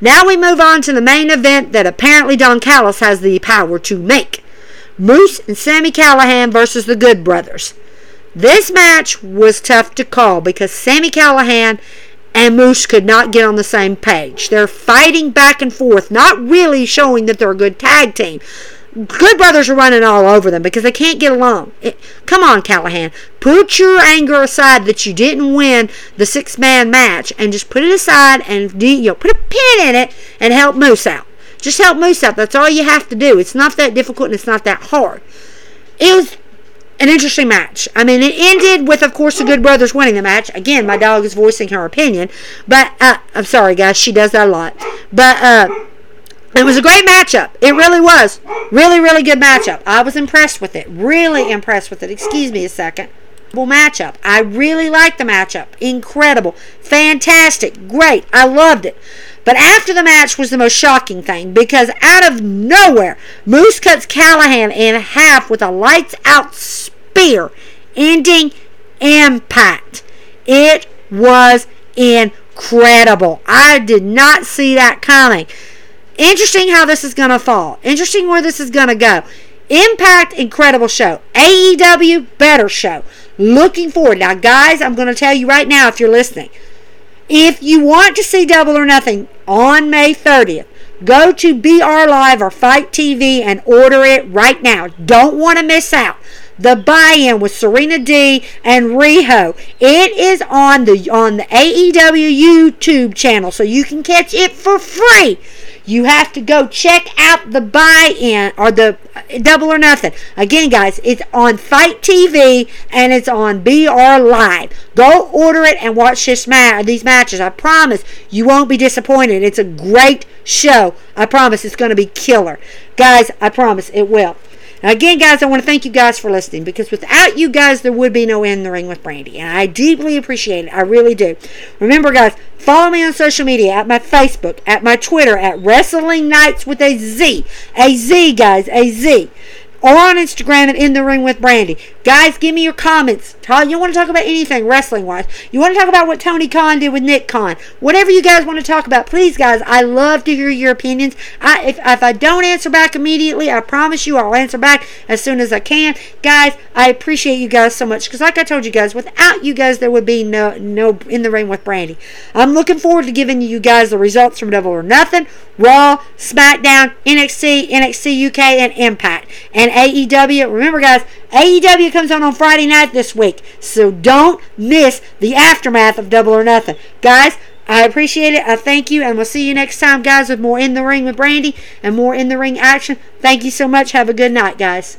Now we move on to the main event that apparently Don Callis has the power to make. Moose and Sami Callihan versus the Good Brothers. This match was tough to call because Sami Callihan and Moose could not get on the same page. They're fighting back and forth, not really showing that they're a good tag team. Good Brothers are running all over them because they can't get along. It, come on, Callihan. Put your anger aside that you didn't win the six man match and just put it aside and you know, put a pin in it and help Moose out. Just help Moose out. That's all you have to do. It's not that difficult and it's not that hard. It was an interesting match. I mean, it ended with, of course, the Good Brothers winning the match. Again, my dog is voicing her opinion, but uh, I'm sorry, guys, she does that a lot. But uh, it was a great matchup. It really was. Really, really good matchup. I was impressed with it. Really impressed with it. Excuse me a second. Matchup. I really liked the matchup. Incredible. Fantastic. Great. I loved it. But after the match was the most shocking thing because out of nowhere, Moose cuts Callihan in half with a lights out spear, ending Impact. It was incredible. I did not see that coming. Interesting how this is going to fall. Interesting where this is going to go. Impact, incredible show. AEW, better show. Looking forward. Now, guys, I'm going to tell you right now if you're listening. If you want to see Double or Nothing on May 30th, go to BR Live or FITE TV and order it right now. Don't want to miss out. The buy-in with Serena Deeb and Riho. It is on the on the AEW YouTube channel, so you can catch it for free. You have to go check out the buy-in or the uh, double or nothing. Again, guys, it's on FITE TV and it's on BR Live. Go order it and watch this ma- these matches. I promise you won't be disappointed. It's a great show. I promise it's going to be killer. Guys, I promise it will. Now, again, guys, I want to thank you guys for listening because without you guys, there would be no In the Ring with Brandy. And I deeply appreciate it. I really do. Remember, guys, follow me on social media at my Facebook, at my Twitter, at Wrestling Nights with a Z. A Z, guys, a Z or on Instagram at In the Ring with Brandy. Guys, give me your comments. You want to talk about anything wrestling wise. You want to talk about what Tony Khan did with Nick Khan. Whatever you guys want to talk about, please, guys. I love to hear your opinions. I, if, if I don't answer back immediately, I promise you I'll answer back as soon as I can. Guys, I appreciate you guys so much because, like I told you guys, without you guys, there would be no no In the Ring with Brandy. I'm looking forward to giving you guys the results from Double or Nothing, Raw, SmackDown, NXT, NXT UK, and Impact. And AEW. Remember, guys, AEW comes on on Friday night this week, so don't miss the aftermath of Double or Nothing. Guys, I appreciate it. I thank you, and we'll see you next time, guys, with more In the Ring with Brandy and more In the Ring action. Thank you so much. Have a good night, guys.